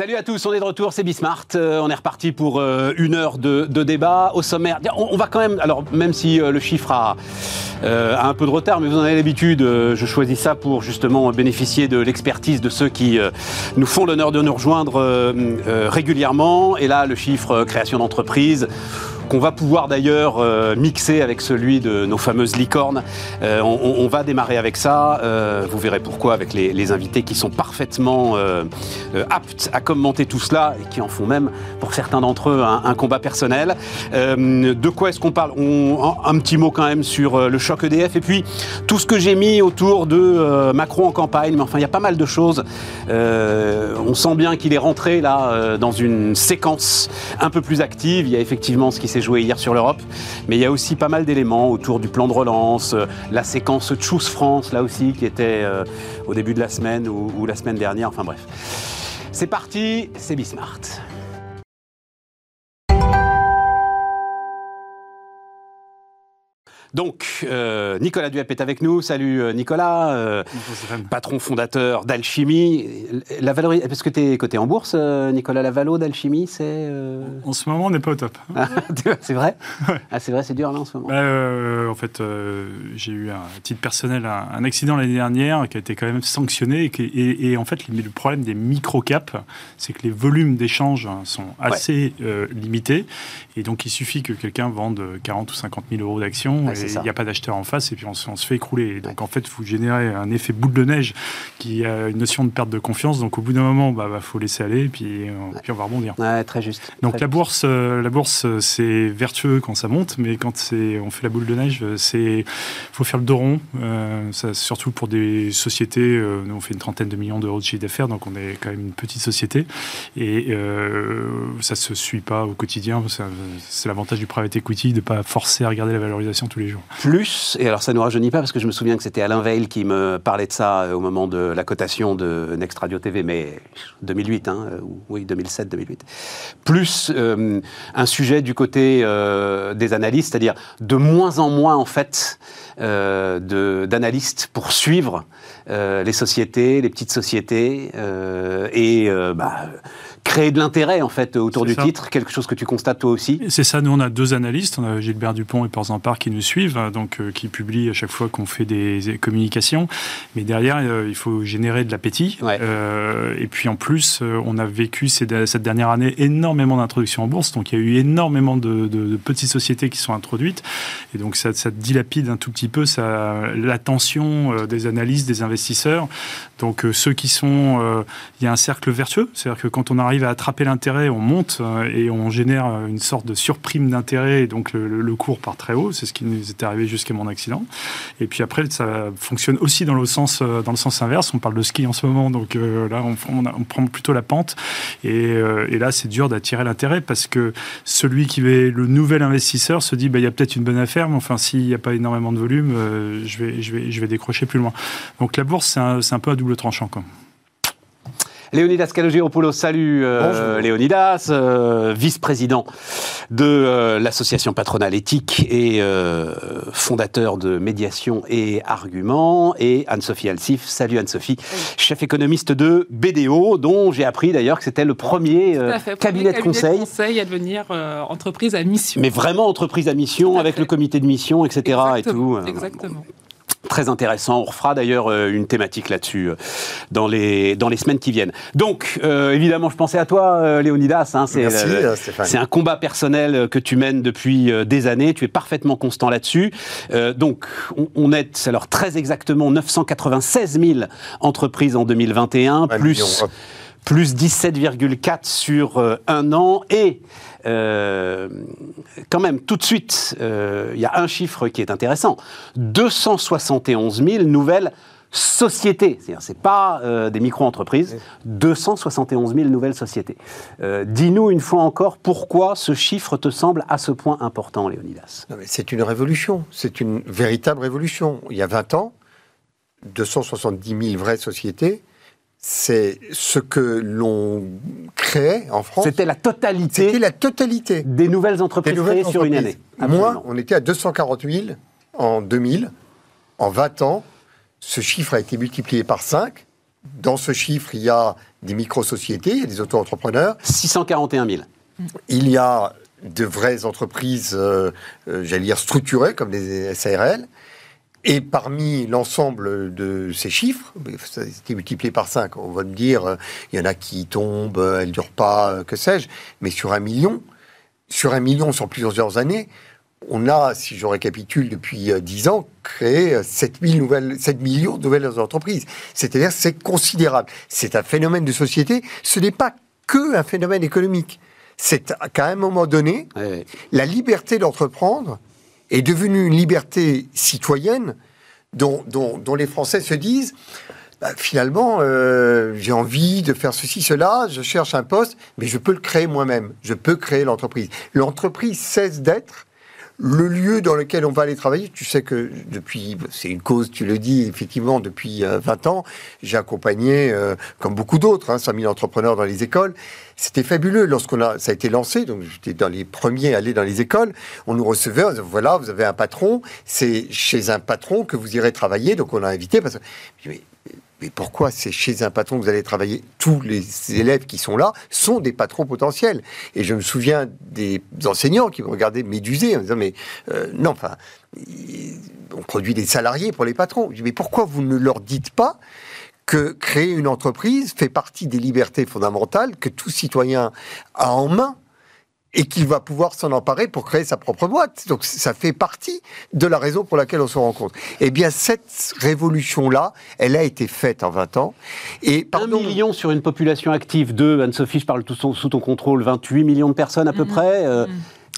Salut à tous, on est de retour, c'est Bismart. Euh, on est reparti pour euh, une heure de, débat au sommaire. On, va quand même, alors même si euh, le chiffre a, un peu de retard, mais vous en avez l'habitude, je choisis ça pour justement bénéficier de l'expertise de ceux qui nous font l'honneur de nous rejoindre régulièrement. Et là, le chiffre création d'entreprise qu'on va pouvoir d'ailleurs euh, mixer avec celui de nos fameuses licornes. Euh, on, va démarrer avec ça. Euh, vous verrez pourquoi avec les, invités qui sont parfaitement aptes à commenter tout cela et qui en font même, pour certains d'entre eux, un, combat personnel. de quoi est-ce qu'on parle? Un, petit mot quand même sur le choc EDF et puis tout ce que j'ai mis autour de Macron en campagne. Mais enfin, il y a pas mal de choses. on sent bien qu'il est rentré là dans une séquence un peu plus active. Il y a effectivement ce qui s'est joué hier sur l'Europe. Mais il y a aussi pas mal d'éléments autour du plan de relance, euh, la séquence Choose France, là aussi, qui était euh, au début de la semaine ou, la semaine dernière. Enfin bref. C'est parti, c'est Bismart. Donc, euh, Nicolas Duep est avec nous. Salut euh, Nicolas, euh, patron fondateur d'Alchimie. La Parce que tu es coté en bourse, Nicolas Lavalo d'Alchimie, c'est. En ce moment, on n'est pas au top. Ah, c'est vrai? Ah, C'est vrai, c'est dur là en ce moment bah, En fait, j'ai eu un titre personnel un, accident l'année dernière qui a été quand même sanctionné. Et, en fait, le problème des micro-caps, c'est que les volumes d'échange sont assez limités. Et donc, il suffit que quelqu'un vende 40 ou 50 000 euros d'actions il n'y a pas d'acheteur en face et puis on, se fait écrouler. donc en fait, vous générez un effet boule de neige qui a une notion de perte de confiance. Donc au bout d'un moment, il bah, bah, faut laisser aller et puis, euh, puis on va rebondir. très juste. Donc la bourse, euh, la bourse, c'est vertueux quand ça monte, mais quand on fait la boule de neige, c'est faut faire le dos rond. Euh, surtout pour des sociétés, nous on fait une trentaine de millions d'euros de chiffre d'affaires, donc on est quand même une petite société et ça se suit pas au quotidien. C'est l'avantage du private equity de pas forcer à regarder la valorisation tous les jours. Plus, et alors ça ne nous rajeunit pas parce que je me souviens que c'était Alain Veil qui me parlait de ça euh, au moment de la cotation de Next Radio TV, mais 2008, hein, euh, oui, 2007-2008. Plus euh, un sujet du côté des analystes, c'est-à-dire de moins en moins en fait d'analystes pour suivre les sociétés, les petites sociétés et bah, créer de l'intérêt en fait autour du titre, quelque chose que tu constates toi aussi? C'est ça, nous on a deux analystes, on a Gilbert Dupont et Porzampar qui nous suivent, hein, donc euh, qui publient à chaque fois qu'on fait des communications, mais derrière euh, il faut générer de l'appétit. Euh, et puis en plus, on a vécu cette dernière année énormément d'introductions en bourse, donc il y a eu énormément de, petites sociétés qui sont introduites, et donc ça, ça dilapide un tout petit peu l'attention des analystes, des investisseurs. Donc ceux qui sont, il y a un cercle vertueux, c'est-à-dire que quand on a arrive à attraper l'intérêt, on monte euh, et on génère une sorte de surprime d'intérêt donc le, cours part très haut. C'est ce qui nous est arrivé jusqu'à mon accident. Et puis après, ça fonctionne aussi dans le sens, euh, inverse. On parle de ski en ce moment, donc euh, là, on, prend plutôt la pente. Et, là, c'est dur d'attirer l'intérêt parce que celui qui est le nouvel investisseur se dit, bah, il y a peut-être une bonne affaire, mais enfin, s'il n'y a pas énormément de volume, je, vais, décrocher plus loin. Donc la bourse, c'est un, un, peu à double tranchant. Quoi. Léonidas Kalogiropoulos, salut euh, Léonidas, euh, vice-président de euh, l'association patronale éthique et fondateur de médiation et arguments, et Anne-Sophie Alsif, salut Anne-Sophie, chef économiste de BDO, dont j'ai appris d'ailleurs que c'était le premier, cabinet, de conseil. conseil à devenir entreprise à mission. Mais vraiment entreprise à mission, avec le comité de mission, etc. et tout. Exactement très intéressant. On refera d'ailleurs euh, une thématique là-dessus euh, dans les, dans les semaines qui viennent. Donc, euh, évidemment, je pensais à toi, Léonidas. Hein, c'est, c'est un combat personnel que tu mènes depuis des années. Tu es parfaitement constant là-dessus. donc, on, est alors très exactement 996 000 entreprises en 2021, plus, plus 17,4 sur un an. Et euh, quand même, tout de suite, euh, il y a un chiffre qui est intéressant. 271 000 nouvelles sociétés. C'est-à-dire, c'est pas euh, des micro-entreprises. 271 000 nouvelles sociétés. dis-nous une fois encore pourquoi ce chiffre te semble à ce point important, Léonidas. C'est une révolution. C'est une véritable révolution. Il y a 20 ans, 270 000 vraies sociétés c'est ce que l'on créait en France. C'était la totalité. C'était la totalité des nouvelles entreprises créées sur une année. Moi, on était à 240 000 en 2000. En 20 ans, ce chiffre a été multiplié par 5. Dans ce chiffre, il y a des micro-sociétés, il y a des auto-entrepreneurs. 641 000. Il y a de vraies entreprises, euh, euh, j'allais dire structurées, comme les SARL. Et parmi l'ensemble de ces chiffres, été multiplié par 5, on va me dire, euh, il y en a qui tombent, elles ne durent pas, que sais-je, mais sur un million, sur un million sur plusieurs années, on a, si je récapitule depuis 10 ans, créé 7, nouvelles, 7 millions de nouvelles entreprises. C'est-à-dire c'est considérable. C'est un phénomène de société. Ce n'est pas que un phénomène économique c'est qu'à un moment donné, la liberté d'entreprendre est devenue une liberté citoyenne dont, les Français se disent bah, finalement, euh, j'ai envie de faire ceci, cela, je cherche un poste, mais je peux le créer moi-même, je peux créer l'entreprise. L'entreprise cesse d'être le lieu dans lequel on va aller travailler, tu sais que depuis, c'est une cause, tu le dis, effectivement, depuis 20 euh, ans, j'ai accompagné, euh, comme beaucoup d'autres, hein, 5000 entrepreneurs dans les écoles. C'était fabuleux lorsqu'on a, ça a été lancé, donc j'étais dans les premiers à aller dans les écoles. On nous recevait, on disait, voilà, vous avez un patron, c'est chez un patron que vous irez travailler, donc on a invité parce mais pourquoi c'est chez un patron que vous allez travailler? Tous les élèves qui sont là sont des patrons potentiels. Et je me souviens des enseignants qui me regardaient médusés en disant mais euh, non, enfin, on produit des salariés pour les patrons. Je dis, mais pourquoi vous ne leur dites pas que créer une entreprise fait partie des libertés fondamentales que tout citoyen a en main et qu'il va pouvoir s'en emparer pour créer sa propre boîte. Donc ça fait partie de la raison pour laquelle on se rencontre. Eh bien, cette révolution-là, elle a été faite en 20 ans. Et pardon, Un million sur une population active de, Anne-Sophie, je parle tout sous ton contrôle, 28 millions de personnes à peu mhm. près. Euh,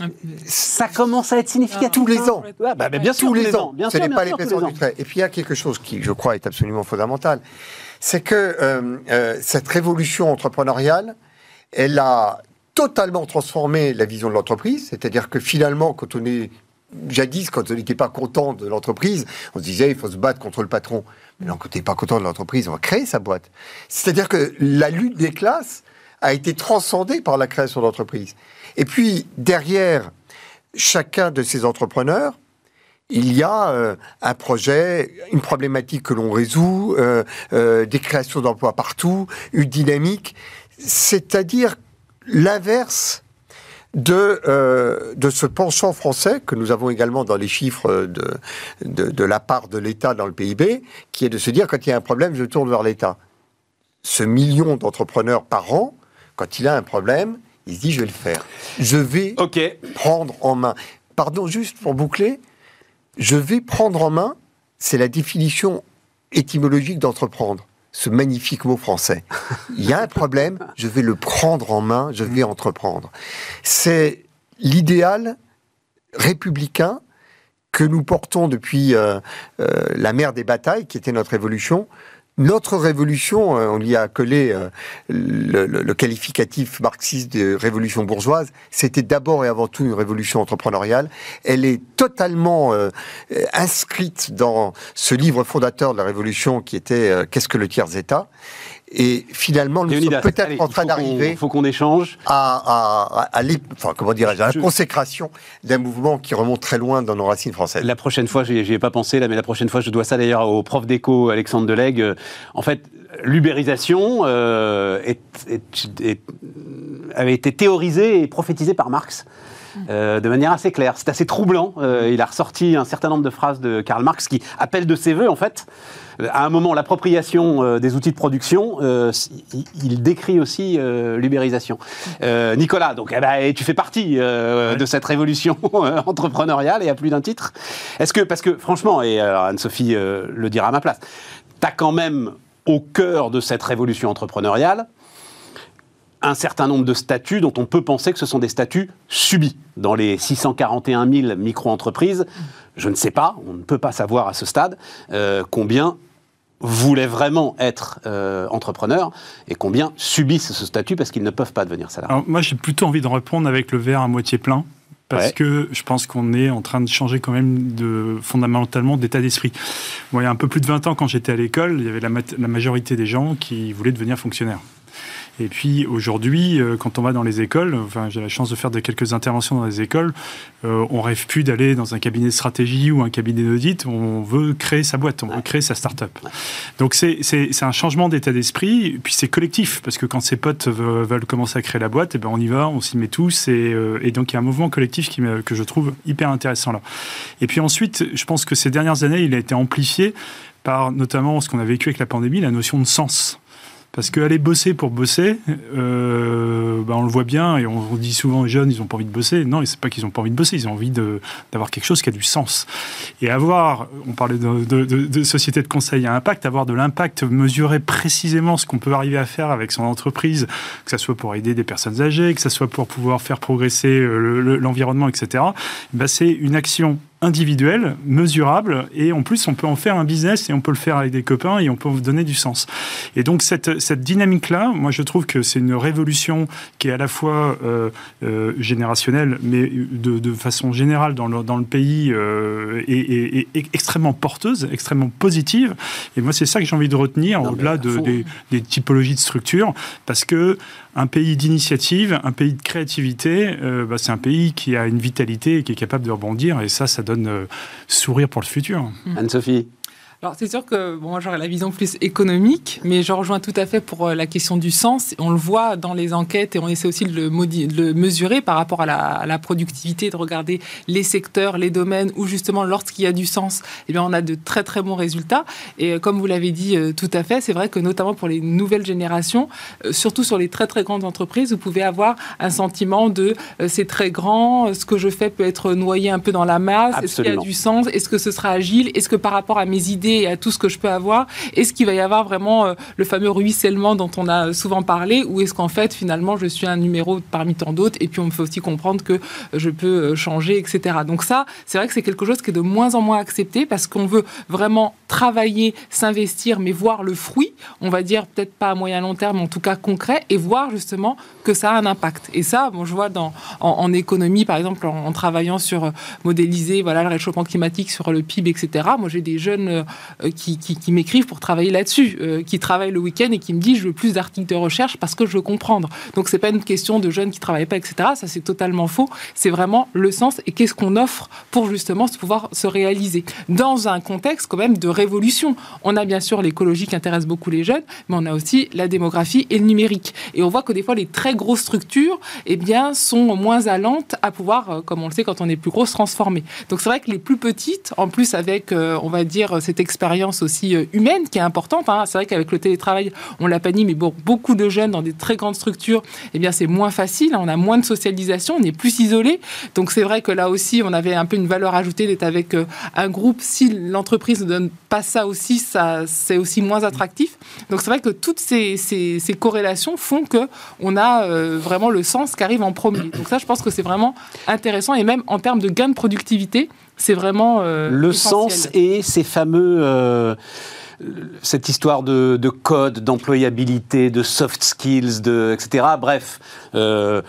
mhm. ça commence à être significatif. tous les ans. bah, bien sûr, tous les, ans. Ce n'est pas les personnes du trait. Et puis il y a quelque chose qui, je crois, est absolument fondamental. C'est que euh, euh, cette révolution entrepreneuriale, elle a totalement transformé la vision de l'entreprise. C'est-à-dire que finalement, quand on est jadis, quand on n'était pas content de l'entreprise, on se disait il faut se battre contre le patron. Mais non, quand on n'est pas content de l'entreprise, on va créer sa boîte. C'est-à-dire que la lutte des classes a été transcendée par la création d'entreprise. Et puis, derrière chacun de ces entrepreneurs, il y a euh, un projet, une problématique que l'on résout, euh, euh, des créations d'emplois partout, une dynamique. C'est-à-dire l'inverse de, euh, de ce penchant français que nous avons également dans les chiffres de, de, la part de l'État dans le PIB, qui est de se dire quand il y a un problème, je tourne vers l'État. Ce million d'entrepreneurs par an, quand il a un problème, il se dit je vais le faire. Je vais prendre en main. Pardon, juste pour boucler, je vais prendre en main, c'est la définition étymologique d'entreprendre ce magnifique mot français. Il y a un problème, je vais le prendre en main, je vais entreprendre. C'est l'idéal républicain que nous portons depuis euh, euh, la mer des batailles, qui était notre révolution, notre révolution, euh, on y a accolé euh, le, qualificatif marxiste de révolution bourgeoise, c'était d'abord et avant tout une révolution entrepreneuriale. Elle est totalement euh, inscrite dans ce livre fondateur de la révolution qui était Qu'est-ce que le tiers-État? Et finalement, nous sommes peut-être en train d'arriver. Il faut qu'on échange. À, à, enfin, comment dirais la consécration d'un mouvement qui remonte très loin dans nos racines françaises. La prochaine fois, j'y ai pas pensé là, mais la prochaine fois, je dois ça d'ailleurs au prof d'éco Alexandre Delegue. Euh, en fait, l'ubérisation euh, avait été théorisée et prophétisée par Marx. Euh, de manière assez claire. C'est assez troublant. il a ressorti un certain nombre de phrases de Karl Marx qui appellent de ses voeux, en fait, à un moment, l'appropriation euh, des outils de production, euh, il, décrit aussi euh, l'ubérisation. Nicolas, donc, eh ben, tu fais partie de cette révolution entrepreneuriale et à plus d'un titre. Est-ce que, parce que franchement, et Anne-Sophie le dira à ma place, tu as quand même au cœur de cette révolution entrepreneuriale un certain nombre de statuts dont on peut penser que ce sont des statuts subis. Dans les 641 000 micro-entreprises, je ne sais pas, on ne peut pas savoir à ce stade combien voulaient vraiment être euh, entrepreneurs et combien subissent ce statut parce qu'ils ne peuvent pas devenir salariés Moi, j'ai plutôt envie de répondre avec le verre à moitié plein. Parce que je pense qu'on est en train de changer quand même de, fondamentalement d'état d'esprit. Il y a un peu plus de 20 ans, quand j'étais à l'école, il y avait la, la majorité des gens qui voulaient devenir fonctionnaires. Et puis aujourd'hui, quand on va dans les écoles, enfin j'ai la chance de faire de quelques interventions dans les écoles, on rêve plus d'aller dans un cabinet de stratégie ou un cabinet d'audit, on veut créer sa boîte, on veut créer sa start-up. Donc c'est un changement d'état d'esprit, puis c'est collectif, parce que quand ses potes veulent, commencer à créer la boîte, et eh ben on y va, on s'y met tous, et, et, donc il y a un mouvement collectif qui, que je trouve hyper intéressant là. Et puis ensuite, je pense que ces dernières années, il a été amplifié par notamment ce qu'on a vécu avec la pandémie, la notion de sens. Parce qu'aller bosser pour bosser, euh, bah, on le voit bien et on, dit souvent aux jeunes, ils n'ont pas envie de bosser. Non, c'est pas qu'ils n'ont pas envie de bosser, ils ont envie d'avoir quelque chose qui a du sens. Et avoir, on parlait de, de, de société de conseil à impact, avoir de l'impact, mesurer précisément ce qu'on peut arriver à faire avec son entreprise, que ce soit pour aider des personnes âgées, que ce soit pour pouvoir faire progresser euh, l'environnement, etc. Bah, c'est une action individuel, mesurable, et en plus on peut en faire un business et on peut le faire avec des copains et on peut donner du sens. Et donc cette, cette dynamique-là, moi je trouve que c'est une révolution qui est à la fois euh, euh, générationnelle, mais de, de, façon générale dans le, dans le pays euh, et, extrêmement porteuse, extrêmement positive. Et moi c'est ça que j'ai envie de retenir au-delà de, des, des typologies de structures, parce que un pays d'initiative, un pays de créativité, euh, bah, c'est un pays qui a une vitalité et qui est capable de rebondir. Et ça, ça donne euh, sourire pour le futur. Anne-Sophie alors c'est sûr que bon, moi j'aurais la vision plus économique, mais je rejoins tout à fait pour euh, la question du sens. On le voit dans les enquêtes et on essaie aussi de le, de le mesurer par rapport à la, productivité, de regarder les secteurs, les domaines où justement lorsqu'il y a du sens, eh bien on a de très très bons résultats. Et euh, comme vous l'avez dit euh, tout à fait, c'est vrai que notamment pour les nouvelles générations, surtout sur les très très grandes entreprises, vous pouvez avoir un sentiment de c'est très grand, ce que je fais peut être noyé un peu dans la masse, est-ce qu'il y a du sens, est-ce que ce sera agile, est-ce que par rapport à mes idées et à tout ce que je peux avoir Est-ce qu'il va y avoir vraiment euh, le fameux ruissellement dont on a souvent parlé ou est-ce qu'en fait finalement je suis un numéro parmi tant d'autres et puis on me fait aussi comprendre que je peux euh, changer, etc. Donc ça, c'est vrai que c'est quelque chose qui est de moins en moins accepté parce qu'on veut vraiment travailler, s'investir, mais voir le fruit, on va dire peut-être pas à moyen long terme, en tout cas concret, et voir justement que ça a un impact. Et ça, bon, je vois en, économie, par exemple, en, travaillant sur euh, modéliser voilà, le réchauffement climatique sur le PIB, etc. Moi, j'ai des jeunes euh, qui, m'écrivent pour travailler là-dessus, euh, qui travaillent le week-end et qui me disent je veux plus d'articles de recherche parce que je veux comprendre. Donc c'est pas une question de jeunes qui travaillent pas, etc. Ça c'est totalement faux. C'est vraiment le sens et qu'est-ce qu'on offre pour justement pouvoir se réaliser dans un contexte quand même de révolution. On a bien sûr l'écologie qui intéresse beaucoup les jeunes, mais on a aussi la démographie et le numérique. Et on voit que des fois les très grosses structures, eh bien, sont moins allantes à pouvoir, euh, comme on le sait quand on est plus gros, transformer. Donc c'est vrai que les plus petites, en plus avec, on va dire, cette expérience aussi euh, humaine qui est importante. Hein. C'est vrai qu'avec le télétravail, on l'a pas dit, mais bon, beaucoup de jeunes dans des très grandes structures, eh bien, c'est moins facile. Hein. On a moins de socialisation, on est plus isolé. Donc, c'est vrai que là aussi, on avait un peu une valeur ajoutée d'être avec euh, un groupe. Si l'entreprise ne donne pas ça aussi, ça, c'est aussi moins attractif. Donc, c'est vrai que toutes ces, ces, corrélations font que on a euh, vraiment le sens qui arrive en premier. Donc, ça, je pense que c'est vraiment intéressant. Et même en termes de gain de productivité, c'est vraiment euh, le sens et ces fameux euh, cette histoire de, code, d'employabilité, de soft skills, de, etc. Bref, euh,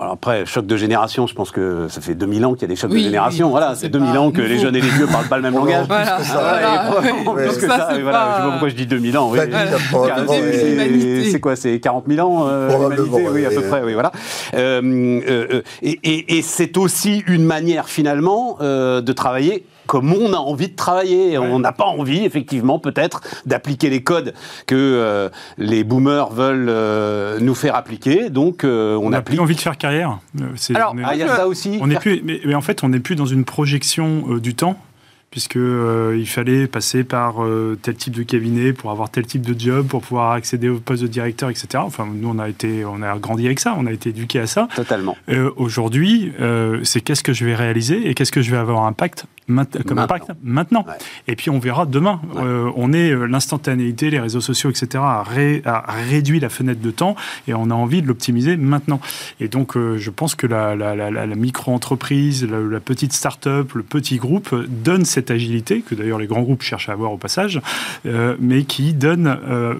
après, choc de génération, je pense que ça fait 2000 ans qu'il y a des chocs de génération. voilà, c'est 2000 ans que les jeunes et les vieux parlent pas le même langage. Voilà, plus que ça. Plus que ça, voilà, Je sais pas pourquoi je dis 2000 ans. Oui. C'est quoi C'est 40 000 ans euh, Oui, à peu près. Oui, voilà. Euh, euh, et, et, et c'est aussi une manière finalement euh, de travailler comme on a envie de travailler. On n'a pas envie, effectivement, peut-être, d'appliquer les codes que euh, les boomers veulent euh, nous faire appliquer. Donc, euh, on, on a plus envie de faire carrière. Alors, ah, il y a ça aussi. On est plus, mais, en fait, on n'est plus dans une projection du temps puisque il fallait passer par tel type de cabinet pour avoir tel type de job, pour pouvoir accéder au poste de directeur, etc. Enfin, nous, on a été, on a grandi avec ça, on a été éduqué à ça. Totalement. Aujourd'hui, c'est qu'est-ce que je vais réaliser et qu'est-ce que je vais avoir impact comme impact maintenant. Et puis on verra demain. Euh, on est euh, l'instantanéité, les réseaux sociaux, etc. a, réduit la fenêtre de temps et on a envie de l'optimiser maintenant. Et donc euh, je pense que la, micro-entreprise, la, petite start-up, le petit groupe donne cette agilité que d'ailleurs les grands groupes cherchent à avoir au passage, mais qui donne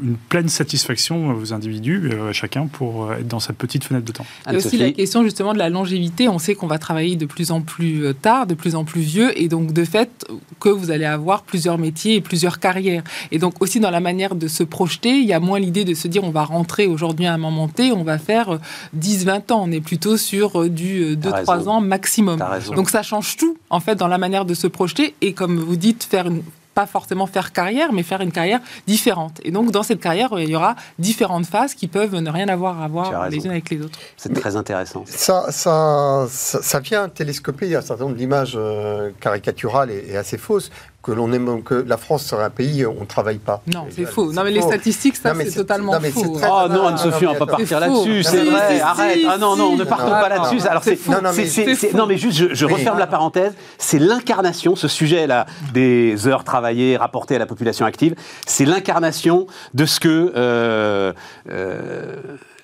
une pleine satisfaction aux individus, à chacun, pour être dans cette petite fenêtre de temps. Et aussi la question justement de la longévité. On sait qu'on va travailler de plus en plus tard, de plus en plus vieux, et donc donc de fait que vous allez avoir plusieurs métiers et plusieurs carrières. Et donc aussi dans la manière de se projeter, il y a moins l'idée de se dire on va rentrer aujourd'hui à un moment T, on va faire 10-20 ans. On est plutôt sur du 2-3 ans maximum. Donc ça change tout en fait dans la manière de se projeter et comme vous dites, faire une pas forcément faire carrière, mais faire une carrière différente. Et donc, dans cette carrière, il y aura différentes phases qui peuvent ne rien avoir à voir les unes avec les autres. C'est très intéressant. Ça, ça, ça, vient télescoper un certain nombre d'images euh, caricaturales et, assez fausses que l'on aime que la France serait un pays où on ne travaille pas. Non, c'est faux. Non, mais les statistiques, ça, c'est totalement faux. Oh non, Anne-Sophie, on ne va pas partir là-dessus, c'est vrai, arrête. ah non, non, ne partons pas là-dessus. Alors, c'est faux. Non, mais juste, je, referme la parenthèse. C'est l'incarnation, ce sujet-là, des heures travaillées rapportées à la population active, c'est l'incarnation de ce que. Euh, euh,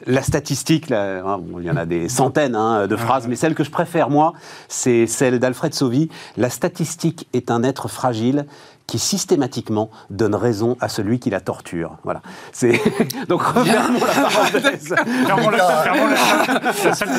la statistique, hein, il y en a des centaines hein, de phrases, mais celle que je préfère, moi, c'est celle d'Alfred Sauvy. La statistique est un être fragile qui systématiquement donne raison à celui qui la torture. Voilà. C'est donc refermons la parenthèse. fermons la,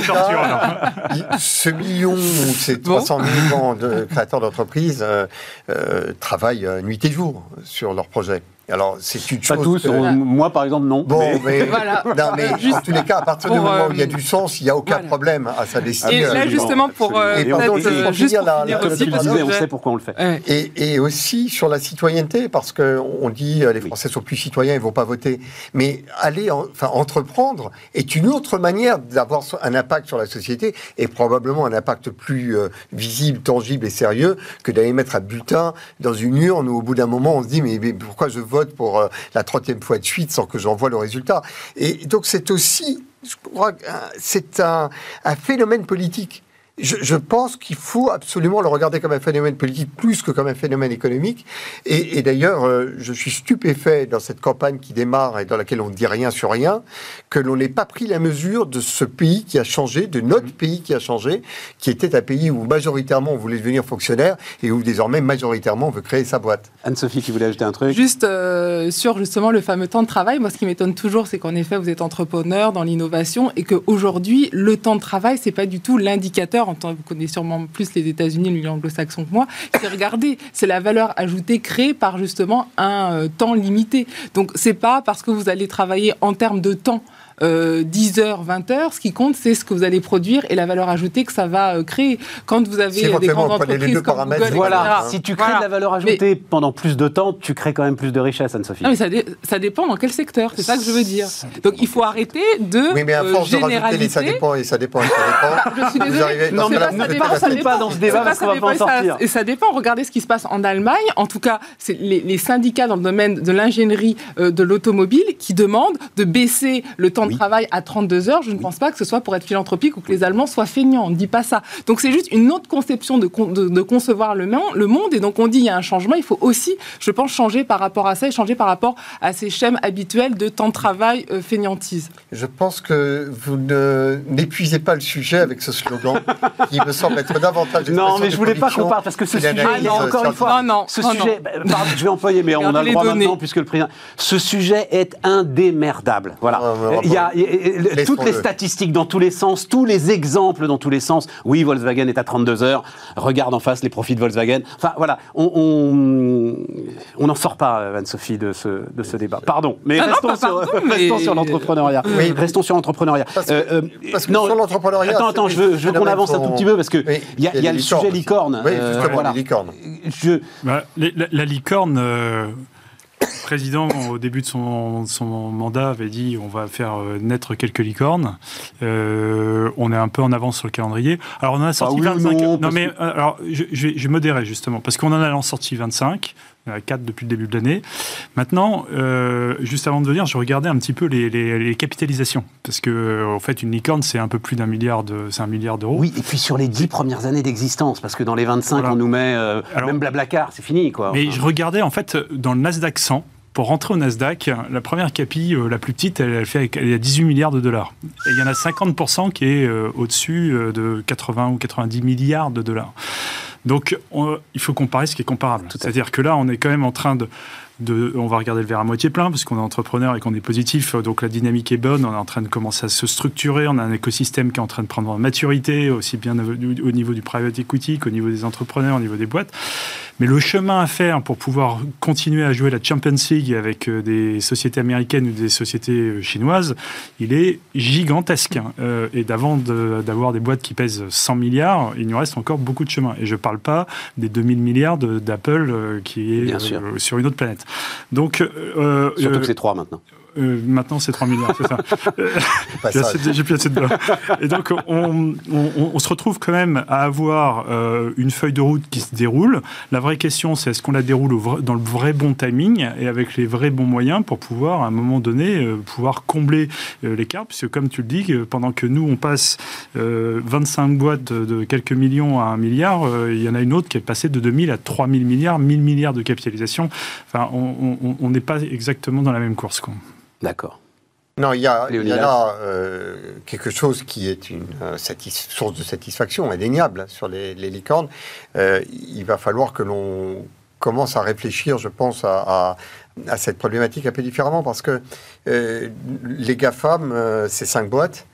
torture. Ce million, ces 300 millions de créateurs d'entreprises euh, euh, travaillent euh, nuit et jour sur leurs projets. Alors, c'est une chose. Pas tous, moi par exemple, non. Bon, mais, voilà. non, mais en tous les cas, à partir du moment où il y a du sens, il n'y a aucun problème à sa destinée. Et là, justement, pour. et pardon, juste pour la, la, aussi, on sait pourquoi on le fait. Et, et aussi sur la citoyenneté, parce qu'on dit les Français sont plus citoyens, ils ne vont pas voter. Mais aller, enfin, entreprendre est une autre manière d'avoir un impact sur la société et probablement un impact plus visible, tangible et sérieux que d'aller mettre un bulletin dans une urne où au bout d'un moment on se dit mais pourquoi je vote pour euh, la troisième fois de suite sans que j'en vois le résultat. Et donc c'est aussi, je crois, c'est un, un phénomène politique je, pense qu'il faut absolument le regarder comme un phénomène politique plus que comme un phénomène économique. Et, d'ailleurs, euh, je suis stupéfait dans cette campagne qui démarre et dans laquelle on ne dit rien sur rien, que l'on n'ait pas pris la mesure de ce pays qui a changé, de notre mmh. pays qui a changé, qui était un pays où majoritairement on voulait devenir fonctionnaire et où désormais majoritairement on veut créer sa boîte. Anne-Sophie qui voulait ajouter un truc? Juste euh, sur justement le fameux temps de travail, moi ce qui m'étonne toujours, c'est qu'en effet vous êtes entrepreneur dans l'innovation et qu'aujourd'hui le temps de travail c'est pas du tout l'indicateur vous connaissez sûrement plus les États-Unis, l'Union anglo-saxon que moi, c'est regardez, c'est la valeur ajoutée créée par justement un euh, temps limité. Donc c'est pas parce que vous allez travailler en termes de temps 10 heures, 20 heures. Ce qui compte, c'est ce que vous allez produire et la valeur ajoutée que ça va euh, créer. Quand vous avez des grandes entreprises comme Google, voilà. Si tu crées de la valeur ajoutée pendant plus de temps, tu crées quand même plus de richesse, Anne-Sophie. mais ça, dépend dans quel secteur. C'est ça que je veux dire. Donc il faut arrêter de oui, mais à force généraliser. De les, ça dépend et ça dépend et ça dépend. je suis désolée. Non, mais là, ne pas, pas dans ce débat parce qu'on va pas en sortir. Et ça dépend. Regardez ce qui se passe en Allemagne. En tout cas, c'est les syndicats dans le domaine de l'ingénierie euh, de l'automobile qui demandent de baisser le temps de travail à 30 deux heures, je ne pense pas que ce soit pour être philanthropique ou que les Allemands soient feignants. On ne dit pas ça. Donc c'est juste une autre conception de, de, concevoir le, le, monde. Et donc on dit il y a un changement. Il faut aussi, je pense, changer par rapport à ça et changer par rapport à ces schèmes habituels de temps de travail euh, feignantise. Je pense que vous n'épuisez pas le sujet avec ce slogan qui me semble être davantage. Non, mais je voulais pas qu'on parle parce que ce sujet, encore une fois, non, ce sujet, bah, je vais employer, mais on a le droit maintenant puisque le président. Ce sujet est indémerdable. Voilà. il y a, toutes les statistiques dans tous les sens, tous les exemples dans tous les sens. Oui, Volkswagen est à 32 heures. Regarde en face les profits de Volkswagen. Enfin, voilà, on n'en sort pas, Anne-Sophie, de ce, de ce débat. Pardon, mais, restons, sur, sur l'entrepreneuriat. Oui. Restons sur l'entrepreneuriat. Parce, euh, parce que sur l'entrepreneuriat... Attends, attends, je veux, qu'on avance un tout petit peu, parce qu'il y a, y a, le sujet licorne. Oui, justement, euh, voilà. les licornes. Je... Bah, la, licorne... Euh, le président, au début de son, mandat, avait dit on va faire euh, naître quelques licornes. Euh, on est un peu en avance sur le calendrier. Alors, on en a sorti 25. Ah non, mais euh, alors, je, je, vais, modérer justement, parce qu'on en a sorti 25. 4 depuis le début de l'année. Maintenant, euh, juste avant de venir, je regardais un petit peu les, capitalisations. Parce que, euh, en fait, une licorne, c'est un peu plus d'un milliard de, un milliard d'euros. Oui, et puis sur les 10 premières années d'existence, parce que dans les 25, on nous met euh, même Blablacar, c'est fini, quoi. Mais je regardais, en fait, dans le Nasdaq 100, pour rentrer au Nasdaq, la première capi, la plus petite, elle, fait, elle a 18 milliards de dollars. Et il y en a 50% qui est au-dessus de 80 ou 90 milliards de dollars. Donc, il faut comparer ce qui est comparable. C'est-à-dire que là, on est quand même en train de de, on va regarder le verre à moitié plein parce qu'on est entrepreneur et qu'on est positif, donc la dynamique est bonne, on est en train de commencer à se structurer, on a un écosystème qui est en train de prendre en maturité, aussi bien au niveau du private equity qu'au niveau des entrepreneurs, au niveau des boîtes. Mais le chemin à faire pour pouvoir continuer à jouer la Champions League avec euh, des sociétés américaines ou des sociétés euh, chinoises, il est gigantesque. Hein. Euh, et d'avant d'avoir des boîtes qui pèsent 100 milliards, il nous reste encore beaucoup de chemin. Et je ne parle pas des 2000 milliards d'Apple qui est sur une autre planète. Donc, Surtout que c'est trois maintenant. Euh, maintenant, c'est 3 milliards, c'est ça. J'ai plus assez de bas. Et donc, on, on, se retrouve quand même à avoir euh, une feuille de route qui se déroule. La vraie question, c'est est-ce qu'on la déroule dans le vrai bon timing et avec les vrais bons moyens pour pouvoir, à un moment donné, euh, pouvoir combler l'écart Puisque, comme tu le dis, pendant que nous, on passe 25 boîtes de, quelques millions à un milliard, il y en a une autre qui est passée de 2000 à 3000 milliards, 1000 milliards de capitalisation. Enfin, on n'est pas exactement dans la même course. Quoi. D'accord. Non, il y a, là euh, quelque chose qui est une euh, source de satisfaction indéniable sur les, licornes. Euh, il va falloir que l'on commence à réfléchir, je pense, à, cette problématique un peu différemment parce que les GAFAM, c'est cinq boîtes.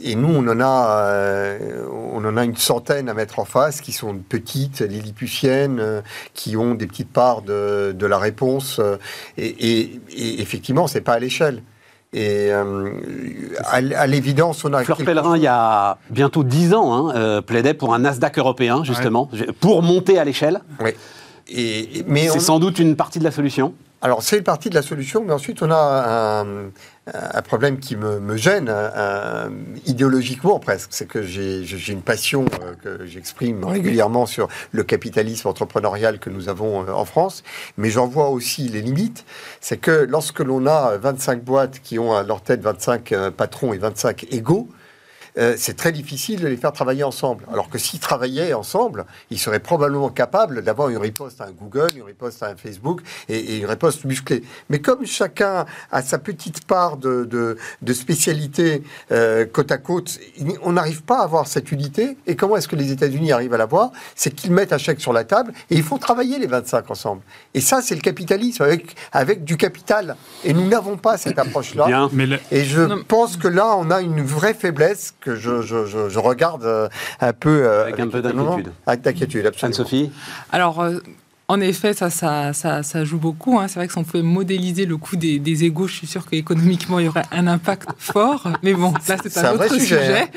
Et nous, on en, a, on en a une centaine à mettre en face qui sont petites, lilliputiennes, qui ont des petites parts de, de la réponse. Et, et, et effectivement, c'est pas à l'échelle. Et euh, à, l'évidence, on a. Fleur Pellerin, il y a bientôt dix ans, hein, euh, plaidait pour un Nasdaq européen, justement, pour monter à l'échelle. Oui. Et, mais c'est sans doute une partie de la solution. Alors, c'est une partie de la solution, mais ensuite, on a un, un problème qui me, gêne idéologiquement presque. C'est que j'ai une passion euh, que j'exprime régulièrement sur le capitalisme entrepreneurial que nous avons euh, en France, mais j'en vois aussi les limites. C'est que lorsque l'on a 25 boîtes qui ont à leur tête 25 euh, patrons et 25 égaux, euh, c'est très difficile de les faire travailler ensemble. Alors que s'ils travaillaient ensemble, ils seraient probablement capables d'avoir une riposte à un Google, une riposte à un Facebook et, une riposte musclée. Mais comme chacun a sa petite part de, de, spécialité euh, côte à côte, on n'arrive pas à avoir cette unité. Et comment est-ce que les États-Unis arrivent à l'avoir? C'est qu'ils mettent un chèque sur la table et ils font travailler les 25 ensemble. Et ça, c'est le capitalisme avec, avec du capital. Et nous n'avons pas cette approche-là. Et je pense que là, on a une vraie faiblesse que je, je, je, regarde euh, un peu. Euh, avec, un peu d'inquiétude. Avec d'inquiétude, absolument. Anne-Sophie? Alors. Euh, en effet, ça, ça, ça, joue beaucoup. Hein. C'est vrai que si on pouvait modéliser le coût des, des égaux, je suis sûr qu'économiquement, il y aurait un impact fort. Mais bon, là, c'est un, autre sujet.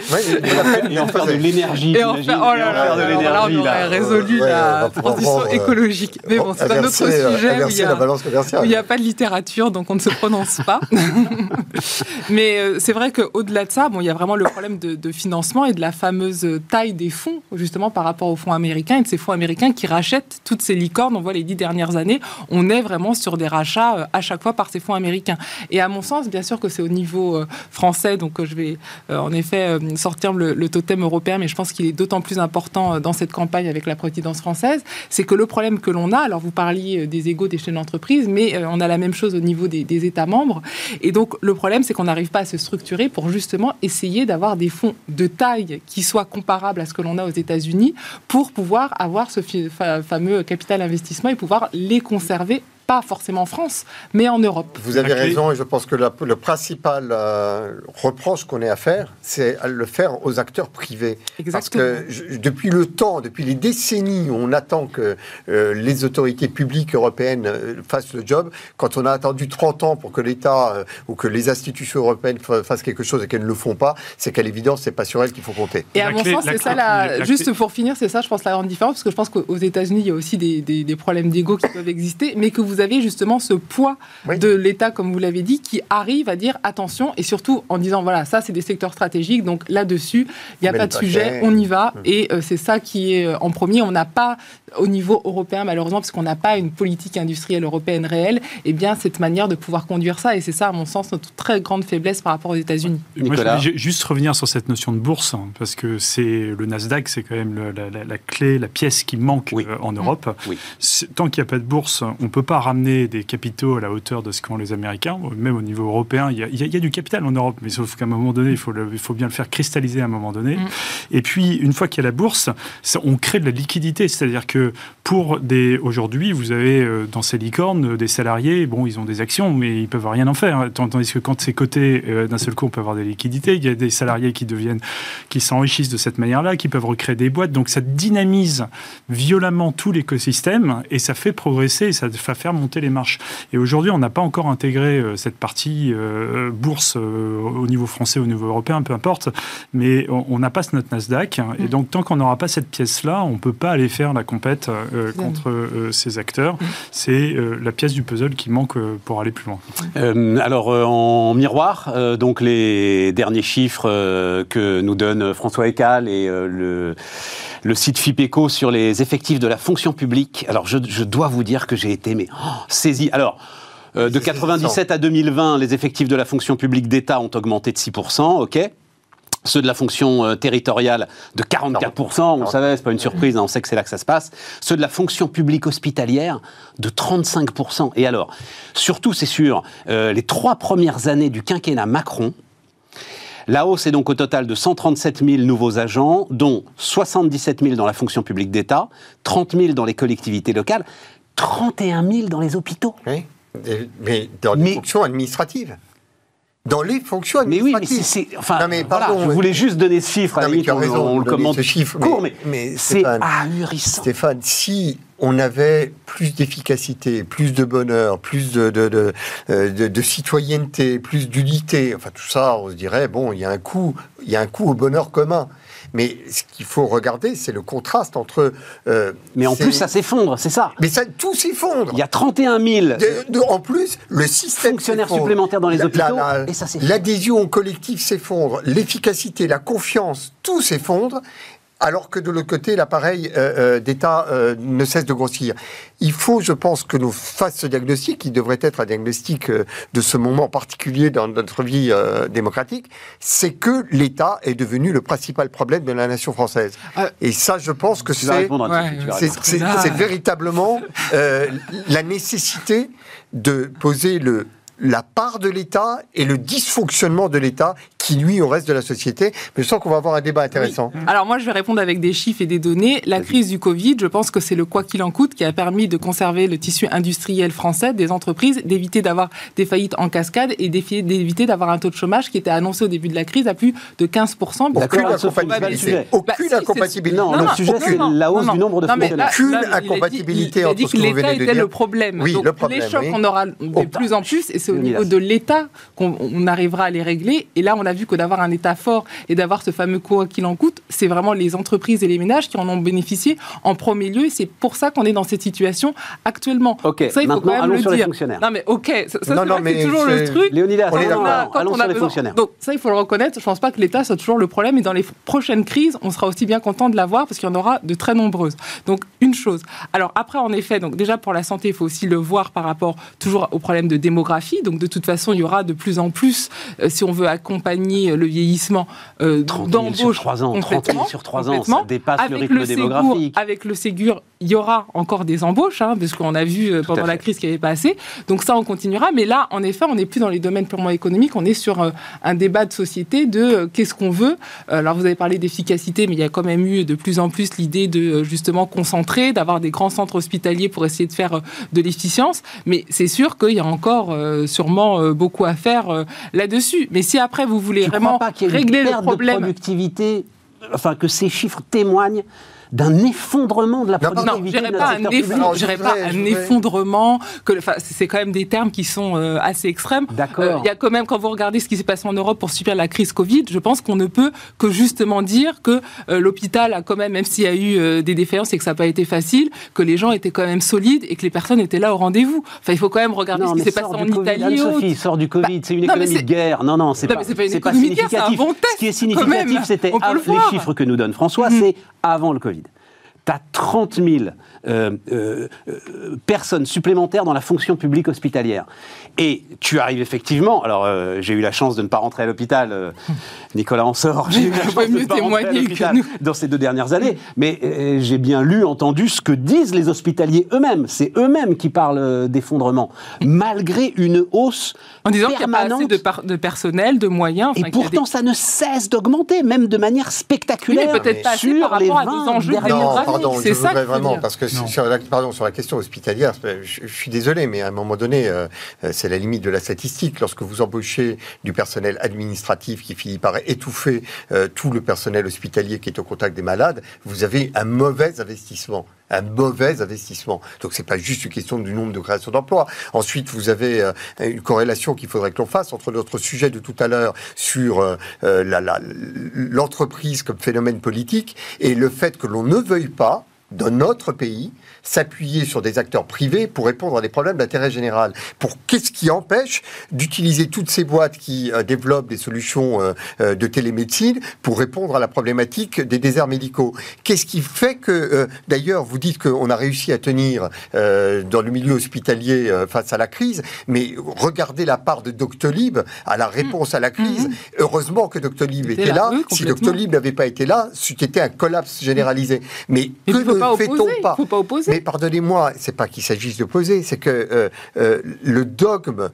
et on fait de l'énergie. Et on fait, oh là là, là, on aurait résolu la transition écologique. Mais bon, c'est un autre sujet où il n'y a, pas de littérature, donc on ne se prononce pas. Mais euh, c'est vrai qu'au-delà de ça, bon, il y a vraiment le problème de, de, financement et de la fameuse taille des fonds, justement, par rapport aux fonds américains et de ces fonds américains qui rachètent toutes ces licornes on voit les dix dernières années, on est vraiment sur des rachats euh, à chaque fois par ces fonds américains. Et à mon sens, bien sûr que c'est au niveau euh, français, donc euh, je vais en effet sortir le, totem européen, mais je pense qu'il est d'autant plus important dans cette campagne avec la présidence française, c'est que le problème que l'on a, alors vous parliez des égaux des chaînes d'entreprise, mais on a la même chose au niveau des, des États membres. Et donc le problème, c'est qu'on n'arrive pas à se structurer pour justement essayer d'avoir des fonds de taille qui soient comparables à ce que l'on a aux États-Unis pour pouvoir avoir ce fameux capital investissement et pouvoir les conserver pas forcément en France, mais en Europe. Vous avez raison, et je pense que le principal euh, reproche qu'on ait à faire, c'est à le faire aux acteurs privés. Exactement. Parce que depuis le temps, depuis les décennies, on attend que euh, les autorités publiques européennes euh, fassent le job. Quand on a attendu 30 ans pour que l'État ou que les institutions européennes fassent quelque chose et qu'elles ne le font pas, c'est qu'à l'évidence, c'est pas sur elles qu'il faut compter. Et à mon sens, c'est ça, la, juste pour finir, c'est ça, je pense, la grande différence, parce que je pense qu'aux États-Unis, il y a aussi des, des, des problèmes d'ego qui peuvent exister, mais que vous avez justement ce poids de l'État, comme vous l'avez dit, qui arrive à dire attention, et surtout en disant voilà, ça c'est des secteurs stratégiques, donc là-dessus, il n'y a pas de sujet, on y va, hum. et euh, c'est ça qui est euh, en premier. On n'a pas au niveau européen, malheureusement, parce qu'on n'a pas une politique industrielle européenne réelle, et eh bien cette manière de pouvoir conduire ça, et c'est ça, à mon sens, notre très grande faiblesse par rapport aux États-Unis. Moi, je juste revenir sur cette notion de bourse, hein, parce que c'est le Nasdaq, c'est quand même la, clé, la pièce qui manque euh, en Europe. Tant qu'il n'y a pas de bourse, on ne peut pas ramener des capitaux à la hauteur de ce qu'ont les Américains, même au niveau européen. Il y, a, il y a, du capital en Europe, mais sauf qu'à un moment donné, il faut, il faut bien le faire cristalliser à un moment donné. Mm. Et puis, une fois qu'il y a la bourse, on crée de la liquidité. C'est-à-dire que pour des. Aujourd'hui, vous avez euh, dans ces licornes des salariés, bon, ils ont des actions, mais ils peuvent rien en faire. Tandis que quand c'est coté, euh, d'un seul coup, on peut avoir des liquidités. Il y a des salariés qui deviennent, qui s'enrichissent de cette manière-là, qui peuvent recréer des boîtes. Donc, ça dynamise violemment tout l'écosystème et ça fait progresser ça va faire monter les marches. Et aujourd'hui, on n'a pas encore intégré euh, cette partie bourse au niveau français, au niveau européen, peu importe, mais on n'a pas notre Nasdaq. Et mm. donc, tant qu'on n'aura pas cette pièce-là, on ne peut pas aller faire la compète euh, contre euh, ces acteurs. Mm. C'est euh, la pièce du puzzle qui manque pour aller plus loin. alors, en miroir, donc les derniers chiffres que nous donne François Ecal et le le site FIPECO sur les effectifs de la fonction publique. Alors, je, dois vous dire que j'ai été mais, oh, saisi. Alors, de 97 à 2020, les effectifs de la fonction publique d'État ont augmenté de 6%, ok ceux de la fonction euh, territoriale de 44%, on savait, c'est pas une surprise, hein, on sait que c'est là que ça se passe, ceux de la fonction publique hospitalière de 35%. Et alors, surtout, c'est sur euh, les trois premières années du quinquennat Macron, la hausse est donc au total de 137 000 nouveaux agents, dont 77 000 dans la fonction publique d'État, 30 000 dans les collectivités locales, 31 000 dans les hôpitaux. Oui, mais dans les fonctions administratives dans les fonctions administratives. Mais oui, mais c'est... Enfin, je voulais juste donner ce chiffre, à on, raison, on, le commente ce chiffre, court, mais, mais c'est ahurissant. Stéphane, si on avait plus d'efficacité, plus de bonheur, plus de, de, de, de citoyenneté, plus d'unité, enfin tout ça, on se dirait, bon, il y a un coup, il y a un coup au bonheur commun. Mais ce qu'il faut regarder, c'est le contraste entre. Euh, mais en plus, ça s'effondre, c'est ça. Mais ça, tout s'effondre. Il y a 31 000. en plus, le système. Fonctionnaires supplémentaires dans les hôpitaux. s'effondre. L'adhésion au collectif s'effondre. L'efficacité, la confiance, tout s'effondre alors que de l'autre côté, l'appareil euh, euh, d'État euh, ne cesse de grossir. Il faut, je pense, que nous fassions ce diagnostic, qui devrait être un diagnostic de ce moment particulier dans notre vie démocratique, c'est que l'État est devenu le principal problème de la nation française. Et ça, je pense que c'est véritablement la nécessité de poser le la part de l'État et le dysfonctionnement de l'État qui nuit au reste de la société. Mais je sens qu'on va avoir un débat intéressant. Alors moi, je vais répondre avec des chiffres et des données. La crise du Covid, je pense que c'est le quoi qu'il en coûte qui a permis de conserver le tissu industriel français des entreprises, d'éviter d'avoir des faillites en cascade et d'éviter d'avoir un taux de chômage qui était annoncé au début de la crise à plus de 15%. Aucune incompatibilité. Aucune incompatibilité. Non, le sujet, c'est la hausse du nombre de fonctionnaires. Aucune incompatibilité entre ce que l'État était le problème. Oui, le problème. Les chocs, on aura de plus en plus, et c'est au niveau de l'État qu'on arrivera à les régler. Et là, on a vu que d'avoir un État fort et d'avoir ce fameux quoi qu'il en coûte, c'est vraiment les entreprises et les ménages qui en ont bénéficié en premier lieu. Et c'est pour ça qu'on est dans cette situation actuellement. Ok, ça, il faut quand même le sur dire. les fonctionnaires. Non, mais ok, ça, c'est toujours le truc. Léonidas, on est d'accord. Allons sur les fonctionnaires. Donc ça, il faut le reconnaître. Je ne pense pas que l'État soit toujours le problème. Et dans les prochaines crises, on sera aussi bien content de l'avoir parce qu'il y en aura de très nombreuses. Donc, une chose. Alors après, en effet, donc déjà pour la santé, il faut aussi le voir par rapport toujours au problème de démographie. Donc de toute façon, il y aura de plus en plus, euh, si on veut accompagner le vieillissement euh, d'embauche. Sur 3 ans, 30 000 sur 3 ans, ça dépasse le rythme démographique. avec le Ségur, il y aura encore des embauches, hein, parce qu'on a vu euh, pendant la crise qui avait passé. Donc ça, on continuera. Mais là, en effet, on n'est plus dans les domaines purement économiques, on est sur euh, un débat de société de qu'est-ce qu'on veut. alors vous avez parlé d'efficacité, mais il y a quand même eu de plus en plus l'idée de justement concentrer, d'avoir des grands centres hospitaliers pour essayer de faire de l'efficience. Mais c'est sûr qu'il y a encore sûrement beaucoup à faire là-dessus. Mais si après vous voulez vraiment régler le problème. de productivité, enfin que ces chiffres témoignent d'un effondrement de la productivité. Non, non, pas, un, pas un effondrement. Que, c'est quand même des termes qui sont euh, assez extrêmes. D'accord. Euh, il y a quand même, quand vous regardez ce qui s'est passé en Europe pour subir la crise Covid, je pense qu'on ne peut que justement dire que euh, l'hôpital a quand même, même s'il y a eu des défaillances et que ça n'a pas été facile, que les gens étaient quand même solides et que les personnes étaient là au rendez-vous. Enfin, il faut quand même regarder ce qui s'est passé en Italie. Sophie, sort du Covid, bah, c'est une économie de guerre. Non, non, c'est pas, pas, une économie significatif. Guerre, un bon test, ce qui est significatif, c'était les chiffres que nous donne François, mm. c'est avant le Covid. Tu as 30 000 euh, euh, euh, personnes supplémentaires dans la fonction publique hospitalière. Et tu arrives effectivement, alors j'ai eu la chance de ne pas rentrer à l'hôpital, Nicolas en sort, j'ai eu la chance de ne pas rentrer à l'hôpital dans ces deux dernières années, mais j'ai bien lu, entendu ce que disent les hospitaliers eux-mêmes. C'est eux-mêmes qui parlent d'effondrement, malgré une hausse en disant qu'il n'y a pas assez de, de, personnel, de moyens. Et pourtant, ça ne cesse d'augmenter, même de manière spectaculaire. mais peut-être pas sur par rapport à des enjeux C'est ça vraiment, parce que sur la, pardon, sur la question hospitalière, je, suis désolé, mais à un moment donné, euh, euh, c'est la limite de la statistique. Lorsque vous embauchez du personnel administratif qui finit par étouffer euh, tout le personnel hospitalier qui est au contact des malades, vous avez un mauvais investissement un mauvais investissement. Donc c'est pas juste une question du nombre de créations d'emplois. Ensuite, vous avez une corrélation qu'il faudrait que l'on fasse entre notre sujet de tout à l'heure sur l'entreprise comme phénomène politique et le fait que l'on ne veuille pas dans notre pays s'appuyer sur des acteurs privés pour répondre à des problèmes d'intérêt général. Pour qu'est-ce qui empêche d'utiliser toutes ces boîtes qui euh, développent des solutions euh, euh, de télémédecine pour répondre à la problématique des déserts médicaux? Qu'est-ce qui fait que, d'ailleurs, vous dites qu'on a réussi à tenir dans le milieu hospitalier face à la crise, mais regardez la part de Doctolib à la réponse à la crise. Mm-hmm. Heureusement que Doctolib était, là. si Doctolib n'avait pas été là, c'était un collapse généralisé. Mais, que ne fait-on pas, faut pas opposer. Mais pardonnez-moi, c'est pas qu'il s'agisse de poser, c'est que euh, euh, le dogme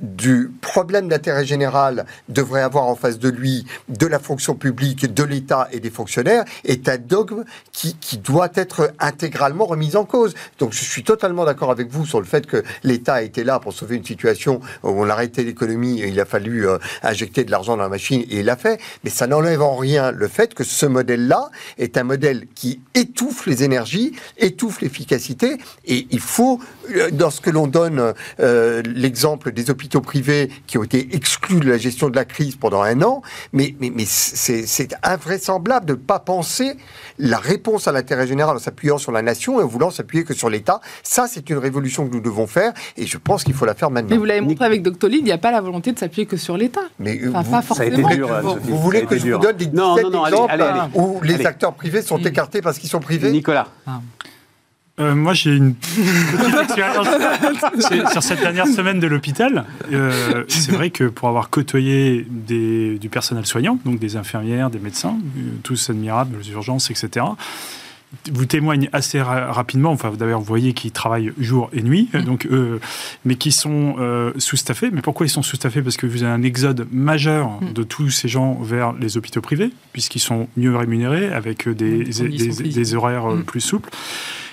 du problème d'intérêt général devrait avoir en face de lui de la fonction publique, de l'État et des fonctionnaires est un dogme qui, doit être intégralement remis en cause. Donc je suis totalement d'accord avec vous sur le fait que l'État été là pour sauver une situation où on arrêtait l'économie et il a fallu euh, injecter de l'argent dans la machine et il l'a fait. Mais ça n'enlève en rien le fait que ce modèle-là est un modèle qui étouffe les énergies, étouffe l'efficacité et il faut, euh, lorsque l'on donne euh, l'exemple des hôpitaux privés qui ont été exclus de la gestion de la crise pendant un an, mais, mais, mais c'est invraisemblable de ne pas penser la réponse à l'intérêt général en s'appuyant sur la nation et en voulant s'appuyer que sur l'État. Ça, c'est une révolution que nous devons faire et je pense qu'il faut la faire maintenant. Mais vous l'avez montré avec Doctolib, il n'y a pas la volonté de s'appuyer que sur l'État. Mais pas forcément. vous, voulez que je vous donne des non, non, non, exemples où les acteurs privés sont écartés parce qu'ils sont privés Nicolas. Ah. Euh, moi, j'ai une petite expérience sur cette dernière semaine de l'hôpital. Euh, c'est vrai que pour avoir côtoyé des, du personnel soignant, donc des infirmières, des médecins, euh, tous admirables, les urgences, etc., vous témoignent assez rapidement, enfin d'ailleurs vous voyez qu'ils travaillent jour et nuit, donc, mais qui sont sous-staffés. Mais pourquoi ils sont sous-staffés? Parce que vous avez un exode majeur mm. de tous ces gens vers les hôpitaux privés, puisqu'ils sont mieux rémunérés, avec des, des, horaires mm. plus souples.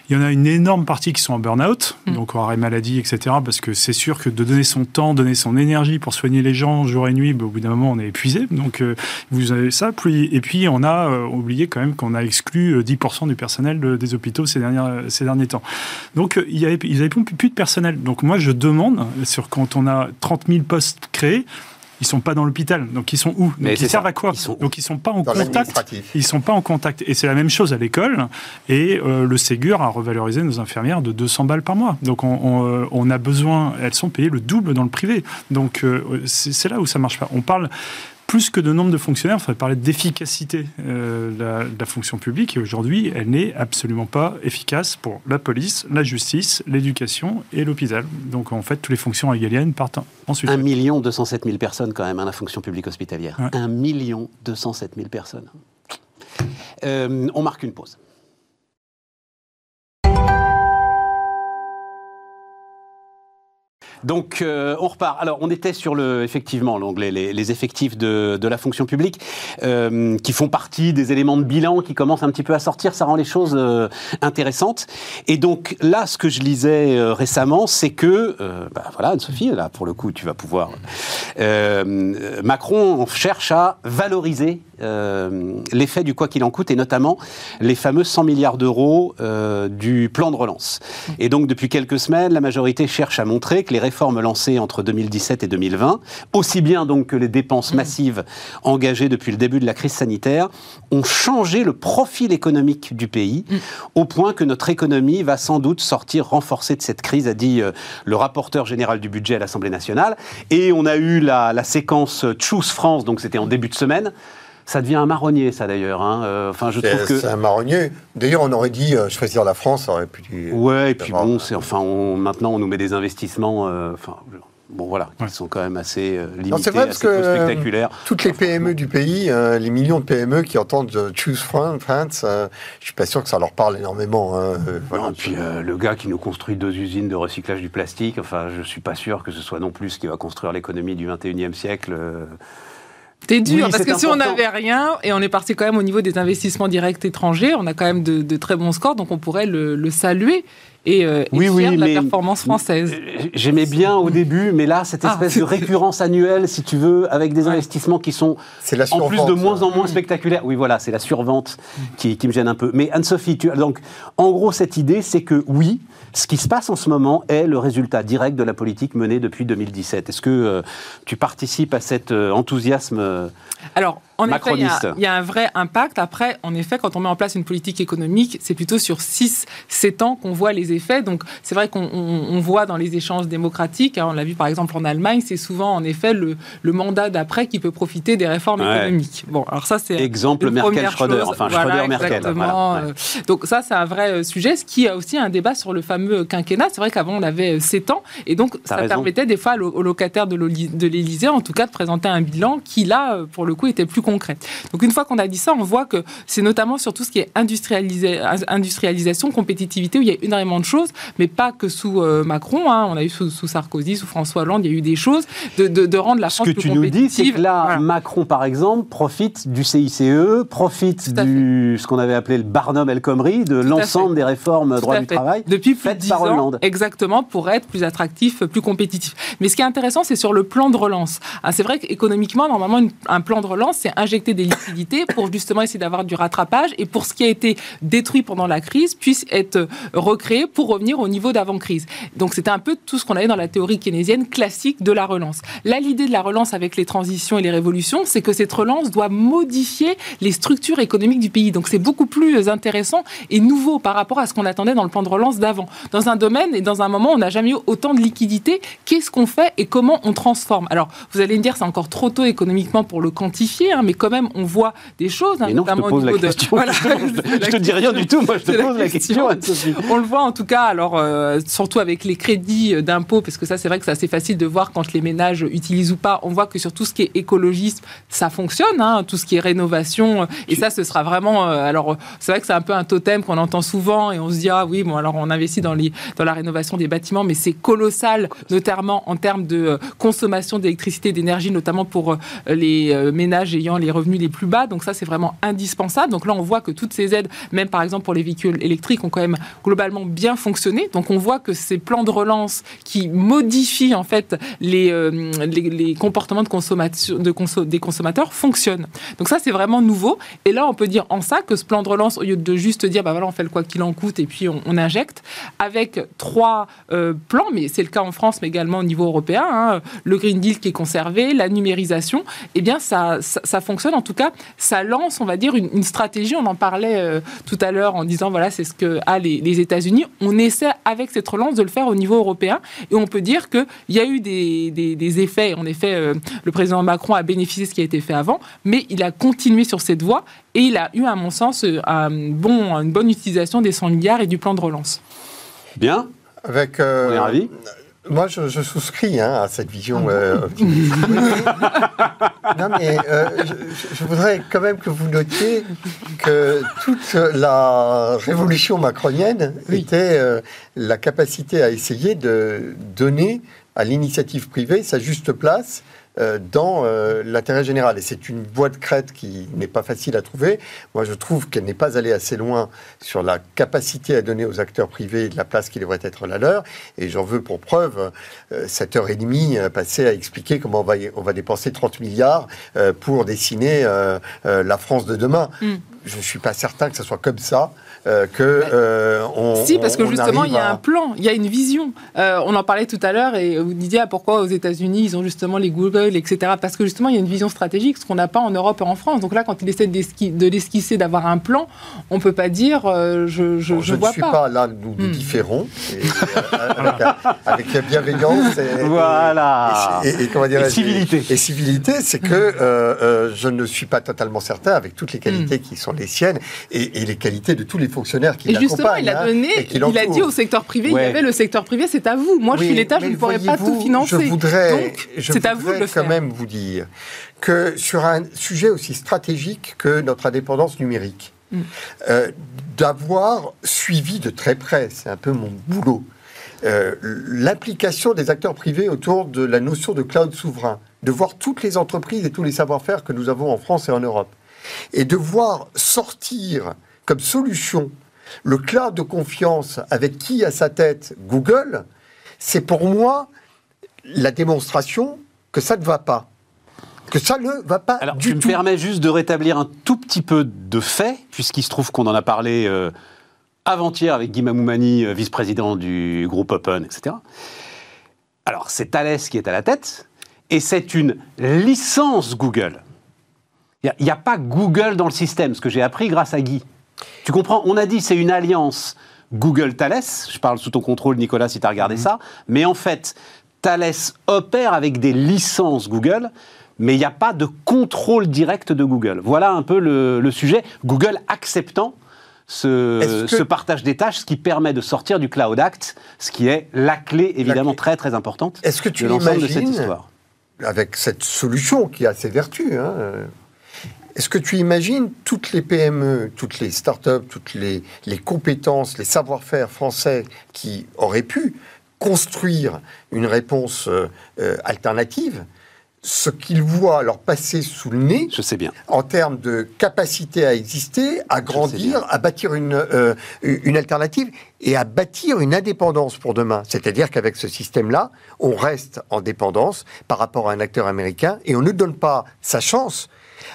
Il y en a une énorme partie qui sont en burn-out, mm. donc en arrêt maladie, etc. Parce que c'est sûr que de donner son temps, donner son énergie pour soigner les gens jour et nuit, bah, au bout d'un moment, on est épuisé. Donc euh, vous avez ça. Puis, et puis on a euh, oublié quand même qu'on a exclu 10% euh, du personnel des hôpitaux ces, dernières, ces derniers temps. Donc il y avait, ils n'avaient plus de personnel. Donc moi, je demande, sur quand on a 30 000 postes créés, ils sont pas dans l'hôpital. Donc ils sont où Donc ils servent à quoi Donc ils sont pas en contact. Ils sont pas en contact. Et c'est la même chose à l'école. Et euh, le Ségur a revalorisé nos infirmières de 200 balles par mois. Donc on, euh, on, a besoin. Elles sont payées le double dans le privé. Donc euh, c'est là où ça marche pas. On parle plus que de nombre de fonctionnaires, il faudrait parler d'efficacité euh, de, la, fonction publique. Et aujourd'hui, elle n'est absolument pas efficace pour la police, la justice, l'éducation et l'hôpital. Donc en fait, toutes les fonctions régaliennes partent ensuite. 1 million 207 000 personnes quand même, à hein, la fonction publique hospitalière. 1 million 207 000 personnes. Euh, on marque une pause. Donc, euh, on repart. Alors, on était sur le, effectivement, l'onglet les, effectifs de, la fonction publique, euh, qui font partie des éléments de bilan qui commencent un petit peu à sortir. Ça rend les choses euh, intéressantes. Et donc, là, ce que je lisais récemment, c'est que, bah, voilà, Anne-Sophie, là, pour le coup, tu vas pouvoir. Macron cherche à valoriser l'effet du quoi qu'il en coûte, et notamment les fameux 100 milliards d'euros du plan de relance. Et donc, depuis quelques semaines, la majorité cherche à montrer que les réformes lancées entre 2017 et 2020, aussi bien donc que les dépenses mmh. massives engagées depuis le début de la crise sanitaire, ont changé le profil économique du pays, mmh. au point que notre économie va sans doute sortir renforcée de cette crise, a dit euh, le rapporteur général du budget à l'Assemblée nationale. Et on a eu la, la séquence Choose France, donc c'était en début de semaine ça devient un marronnier, ça d'ailleurs. Hein. enfin, je trouve que c'est un marronnier. D'ailleurs, on aurait dit choisir la France, ça aurait pu. Ouais, et puis bon, c'est enfin, maintenant on nous met des investissements. enfin, bon voilà, qui sont quand même assez euh, limités, vrai, assez que, spectaculaires. toutes les PME du pays, euh, les millions de PME qui entendent euh, Choose France, je je suis pas sûr que ça leur parle énormément. Hein, voilà. puis le gars qui nous construit deux usines de recyclage du plastique, enfin, je suis pas sûr que ce soit non plus ce qui va construire l'économie du 21e siècle. C'est dur, parce que si on n'avait rien, et on est parti quand même au niveau des investissements directs étrangers, on a quand même de, très bons scores, donc on pourrait le saluer et, euh, oui, oui, de la performance française. J'aimais bien au début, mais là, cette ah. espèce de récurrence annuelle, si tu veux, avec des investissements qui sont en plus de moins en moins spectaculaires. Oui, voilà, c'est la survente qui, qui, me gêne un peu. Mais Anne-Sophie, donc, en gros, cette idée, c'est que oui, ce qui se passe en ce moment est le résultat direct de la politique menée depuis 2017. Est-ce que euh, tu participes à cet euh, enthousiasme euh, Alors, en effet, il y, a, un vrai impact. Après, en effet, quand on met en place une politique économique, c'est plutôt sur 6-7 ans qu'on voit les effets. Donc, c'est vrai qu'on voit dans les échanges démocratiques, hein, on l'a vu par exemple en Allemagne, c'est souvent en effet le, mandat d'après qui peut profiter des réformes économiques. Bon, alors ça, c'est. Exemple Merkel-Schröder, enfin Schröder-Merkel. Donc, ça, c'est un vrai sujet. Ce qui a aussi un débat sur le fameux quinquennat. C'est vrai qu'avant, on avait 7 ans. Et donc, ça permettait des fois aux locataires de l'Élysée, en tout cas, de présenter un bilan qui, là, pour le coup, était plus donc une fois qu'on a dit ça, on voit que c'est notamment sur tout ce qui est industrialisation, compétitivité, où il y a énormément de choses, mais pas que sous euh, Macron. Hein. On a eu sous, Sarkozy, sous François Hollande, il y a eu des choses de, rendre la France plus compétitive. Ce que tu nous dis, c'est que là, Macron, par exemple, profite du CICE, profite du ce qu'on avait appelé le Barnum El Khomri, de l'ensemble des réformes droit du travail depuis plus de 10 ans, exactement, pour être plus attractif, plus compétitif. Mais ce qui est intéressant, c'est sur le plan de relance. Ah, c'est vrai qu'économiquement, normalement, un plan de relance, c'est injecter des liquidités pour justement essayer d'avoir du rattrapage et pour ce qui a été détruit pendant la crise puisse être recréé pour revenir au niveau d'avant-crise. Donc c'était un peu tout ce qu'on avait dans la théorie keynésienne classique de la relance. Là, l'idée de la relance avec les transitions et les révolutions, c'est que cette relance doit modifier les structures économiques du pays. Donc c'est beaucoup plus intéressant et nouveau par rapport à ce qu'on attendait dans le plan de relance d'avant. Dans un domaine et dans un moment, on n'a jamais eu autant de liquidités. Qu'est-ce qu'on fait et comment on transforme? Alors, vous allez me dire, c'est encore trop tôt économiquement pour le quantifier, hein, mais quand même, on voit des choses, hein, notamment au niveau de. Voilà, je te dis rien du tout, moi je te pose la question. on le voit en tout cas, alors euh, surtout avec les crédits euh, d'impôt, parce que ça c'est vrai que c'est assez facile de voir quand les ménages utilisent ou pas. On voit que sur tout ce qui est écologiste, ça fonctionne, hein, tout ce qui est rénovation, et ça ce sera vraiment. Euh, alors c'est vrai que c'est un peu un totem qu'on entend souvent et on se dit ah oui bon alors on investit dans les dans la rénovation des bâtiments, mais c'est colossal, notamment en termes de consommation d'électricité, d'énergie, notamment pour les ménages ayant les revenus les plus bas. Donc ça, c'est vraiment indispensable. Donc là, on voit que toutes ces aides, même par exemple pour les véhicules électriques, ont quand même globalement bien fonctionné. Donc on voit que ces plans de relance qui modifient en fait les, euh, les, comportements de consommation de des consommateurs fonctionnent. Donc ça, c'est vraiment nouveau. Et là, on peut dire en ça que ce plan de relance, au lieu de juste dire, bah voilà, on fait le quoi qu'il en coûte et puis on, injecte, avec trois euh, plans, mais c'est le cas en France, mais également au niveau européen, hein, le Green Deal qui est conservé, la numérisation, eh bien ça, fonctionne. En tout cas, ça lance, on va dire, une, stratégie. On en parlait euh, tout à l'heure en disant, voilà, c'est ce que a les, États-Unis. On essaie avec cette relance de le faire au niveau européen. Et on peut dire qu'il y a eu des, effets. En effet, euh, le président Macron a bénéficié de ce qui a été fait avant, mais il a continué sur cette voie et il a eu, à mon sens, un bon, une bonne utilisation des 100 milliards et du plan de relance. Bien. Avec, euh, on est ravis. Moi, je, souscris hein, à cette vision euh. Non, mais euh, je, voudrais quand même que vous notiez que toute la révolution macronienne était euh, la capacité à essayer de donner à l'initiative privée sa juste place dans euh, l'intérêt général. Et c'est une boîte crête qui n'est pas facile à trouver. Moi, je trouve qu'elle n'est pas allée assez loin sur la capacité à donner aux acteurs privés la place qui devrait être la leur. Et j'en veux pour preuve euh, cette heure et demie passée à expliquer comment on va, on va dépenser 30 milliards pour dessiner la France de demain. Mm. Je ne suis pas certain que ce soit comme ça euh, que euh, on, Si, parce que justement, il y a un plan, il y a une vision. Euh, on en parlait tout à l'heure et vous disiez ah, pourquoi aux États-Unis ils ont justement les Google, etc. Parce que justement, il y a une vision stratégique, ce qu'on n'a pas en Europe et en France. Donc là, quand il essaie de l'esquisser, d'avoir un plan, on ne peut pas dire je, je, je, vois ne suis pas. là, nous, nous hmm. différons avec, bienveillance et, voilà. et, comment et civilité. Et, civilité, c'est que je ne suis pas totalement certain, avec toutes les qualités hmm. qui sont les siennes et, les qualités de tous les fonctionnaires qui l'accompagnent. Et justement, il a donné, il a dit au secteur privé, il y avait le secteur privé, c'est à vous. Moi, je suis l'État, je ne pourrais pas tout financer. Je voudrais, c'est à vous de le quand même vous dire que sur un sujet aussi stratégique que notre indépendance numérique, hmm. euh, d'avoir suivi de très près, c'est un peu mon boulot, euh, l'implication des acteurs privés autour de la notion de cloud souverain, de voir toutes les entreprises et tous les savoir-faire que nous avons en France et en Europe, et de voir sortir comme solution le cloud de confiance avec qui à sa tête Google, c'est pour moi la démonstration que ça ne va pas. Que ça ne va pas Alors, du tu me permets juste de rétablir un tout petit peu de fait, puisqu'il se trouve qu'on en a parlé euh, avant-hier avec Guy Mamoumani, euh, vice-président du groupe Open, etc. Alors, c'est Thales qui est à la tête, et c'est une licence Google. Il n'y a, pas Google dans le système, ce que j'ai appris grâce à Guy. Tu comprends On a dit c'est une alliance Google-Thales. Je parle sous ton contrôle, Nicolas, si tu as regardé mhm. ça. Mais en fait, Thales opère avec des licences Google, mais il n'y a pas de contrôle direct de Google. Voilà un peu le, sujet. Google acceptant ce, partage des tâches, ce qui permet de sortir du Cloud Act, ce qui est la clé évidemment très très importante Est-ce que tu de l'ensemble de cette histoire. Avec cette solution qui a ses vertus, hein, est-ce que tu imagines toutes les PME, toutes les startups, toutes les, compétences, les savoir-faire français qui auraient pu construire une réponse euh, euh, alternative ce qu'ils voient leur passer sous le nez, je sais bien, en termes de capacité à exister, à grandir, à bâtir une, euh, une alternative et à bâtir une indépendance pour demain. C'est-à-dire qu'avec ce système-là, on reste en dépendance par rapport à un acteur américain et on ne donne pas sa chance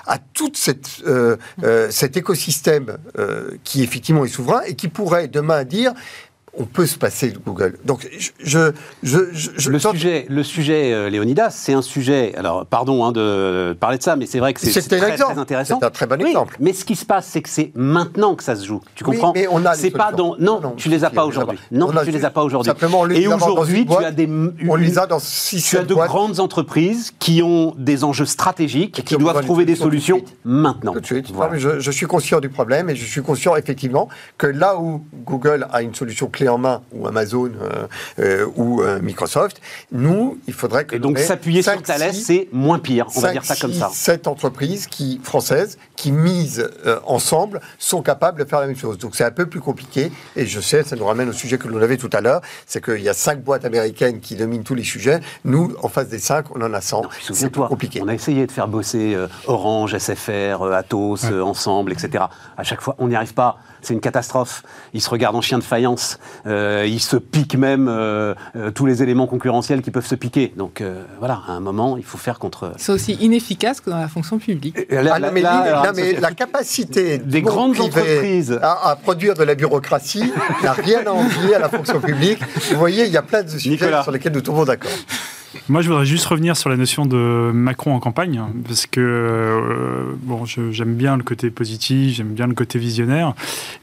à tout euh, euh, cet écosystème euh, qui effectivement est souverain et qui pourrait demain dire on peut se passer de Google. Donc, je, je, je, le, sujet, le sujet, euh, Léonidas, c'est un sujet. Alors, pardon hein, de parler de ça, mais c'est vrai que c'est très, très, intéressant. C'est un très bon exemple. mais ce qui se passe, c'est que c'est maintenant que ça se joue. Tu comprends mais on a C'est pas dans. Non, non tu les as pas aujourd'hui. Non, tu les as pas aujourd'hui. Simplement, Et aujourd'hui, tu as des. On les a dans six. Tu as de grandes entreprises qui ont des enjeux stratégiques et qui, doivent trouver des solutions maintenant. Je suis conscient du problème et je suis conscient effectivement que là où Google a une solution clé en main, ou Amazon, euh, euh, ou euh, Microsoft, nous, il faudrait que... Et donc s'appuyer sur Thales, c'est moins pire, on va dire ça comme ça. Cette entreprise qui, française qui misent ensemble sont capables de faire la même chose. Donc c'est un peu plus compliqué, et je sais, ça nous ramène au sujet que l'on avait tout à l'heure, c'est qu'il y a cinq boîtes américaines qui dominent tous les sujets. Nous, en face des cinq, on en a 100. C'est compliqué. On a essayé de faire bosser Orange, SFR, Atos, ensemble, etc. À chaque fois, on n'y arrive pas c'est une catastrophe. Ils se regardent en chien de faïence. Euh, ils se piquent même euh, euh, tous les éléments concurrentiels qui peuvent se piquer. Donc voilà, à un moment, il faut faire contre. C'est aussi inefficace que dans la fonction publique. La, ah, mais, la capacité des grandes entreprises à, produire de la bureaucratie n'a rien à envier à la fonction publique. Vous voyez, il y a plein de sujets sur lesquels nous tombons d'accord. Moi, je voudrais juste revenir sur la notion de Macron en campagne, parce que euh, bon, j'aime bien le côté positif, j'aime bien le côté visionnaire,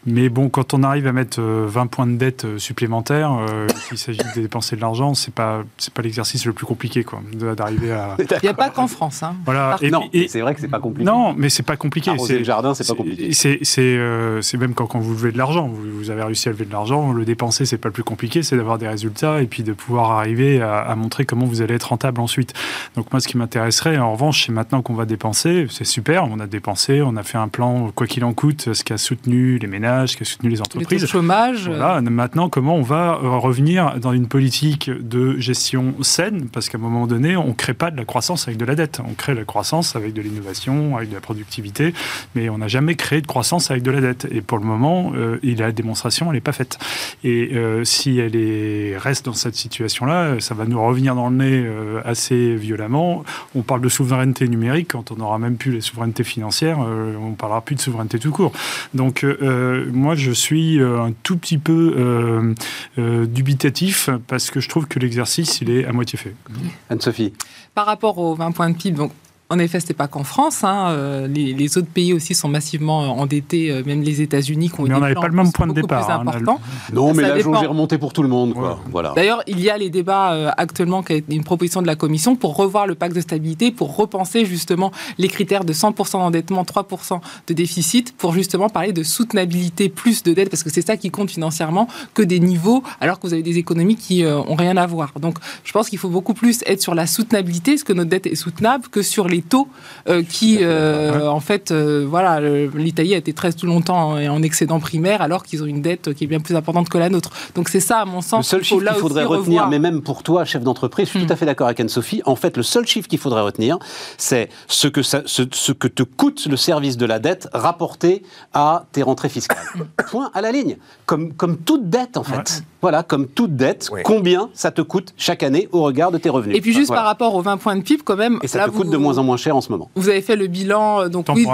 mais bon, quand on arrive à mettre 20 euh, points de dette euh, supplémentaires, euh, qu'il s'agit de dépenser de l'argent, c'est pas c'est pas l'exercice le plus compliqué, quoi, d'arriver à. Il n'y a pas qu'en France, hein. Voilà. Et, non, c'est vrai que c'est pas compliqué. Non, mais c'est pas compliqué. C'est le jardin, c'est pas compliqué. C'est même quand, quand, vous levez de l'argent, vous, vous, avez réussi à lever de l'argent, le dépenser, c'est pas le plus compliqué, c'est d'avoir des résultats et puis de pouvoir arriver à, à montrer comment vous allez être rentable ensuite. Donc moi, ce qui m'intéresserait, en revanche, c'est maintenant qu'on va dépenser, c'est super, on a dépensé, on a fait un plan, quoi qu'il en coûte, ce qui a soutenu les ménages, ce qui a soutenu les entreprises. Le chômage. Voilà. Maintenant, comment on va euh, revenir dans une politique de gestion saine? Parce qu'à un moment donné, on ne crée pas de la croissance avec de la dette. On crée la croissance avec de l'innovation, avec de la productivité, mais on n'a jamais créé de croissance avec de la dette. Et pour le moment, euh, la démonstration, elle n'est pas faite. Et euh, si elle est, reste dans cette situation-là, ça va nous revenir dans le nez transformer assez violemment. On parle de souveraineté numérique, quand on n'aura même plus les souverainetés financières, on parlera plus de souveraineté tout court. Donc moi, je suis un tout petit peu dubitatif parce que je trouve que l'exercice, il est à moitié fait. Anne-Sophie Par rapport aux 20 points de PIB, donc en effet, ce n'est pas qu'en France. Hein, euh, les, autres pays aussi sont massivement euh, endettés, euh, même les États-Unis qui ont Mais on n'avait pas le même point de départ. Hein, non, mais la jauge est remontée pour tout le monde. Voilà. D'ailleurs, il y a les débats actuellement, qui est une proposition de la Commission pour revoir le pacte de stabilité, pour repenser justement les critères de 100% d'endettement, 3% de déficit, pour justement parler de soutenabilité plus de dette, parce que c'est ça qui compte financièrement que des niveaux, alors que vous avez des économies qui n'ont rien à voir. Donc, je pense qu'il faut beaucoup plus être sur la soutenabilité, ce que notre dette est soutenable, que sur les taux euh, qui, euh, en fait, euh, voilà, l'Italie a été très tout longtemps en, excédent primaire alors qu'ils ont une dette qui est bien plus importante que la nôtre. Donc c'est ça, à mon sens. Le seul chiffre qu'il faudrait retenir, mais même pour toi, chef d'entreprise, je suis tout hmm. à fait d'accord avec Anne-Sophie. En fait, le seul chiffre qu'il faudrait retenir, c'est ce que, ça, ce, que te coûte le service de la dette rapporté à tes rentrées fiscales. Hmm. Point à la ligne. Comme, comme toute dette, en fait. Voilà, comme toute dette, combien ça te coûte chaque année au regard de tes revenus. Et puis juste par rapport aux 20 points de PIB, quand même. Et ça te coûte de moins en moins cher en ce moment. Vous avez fait le bilan, euh, donc oui,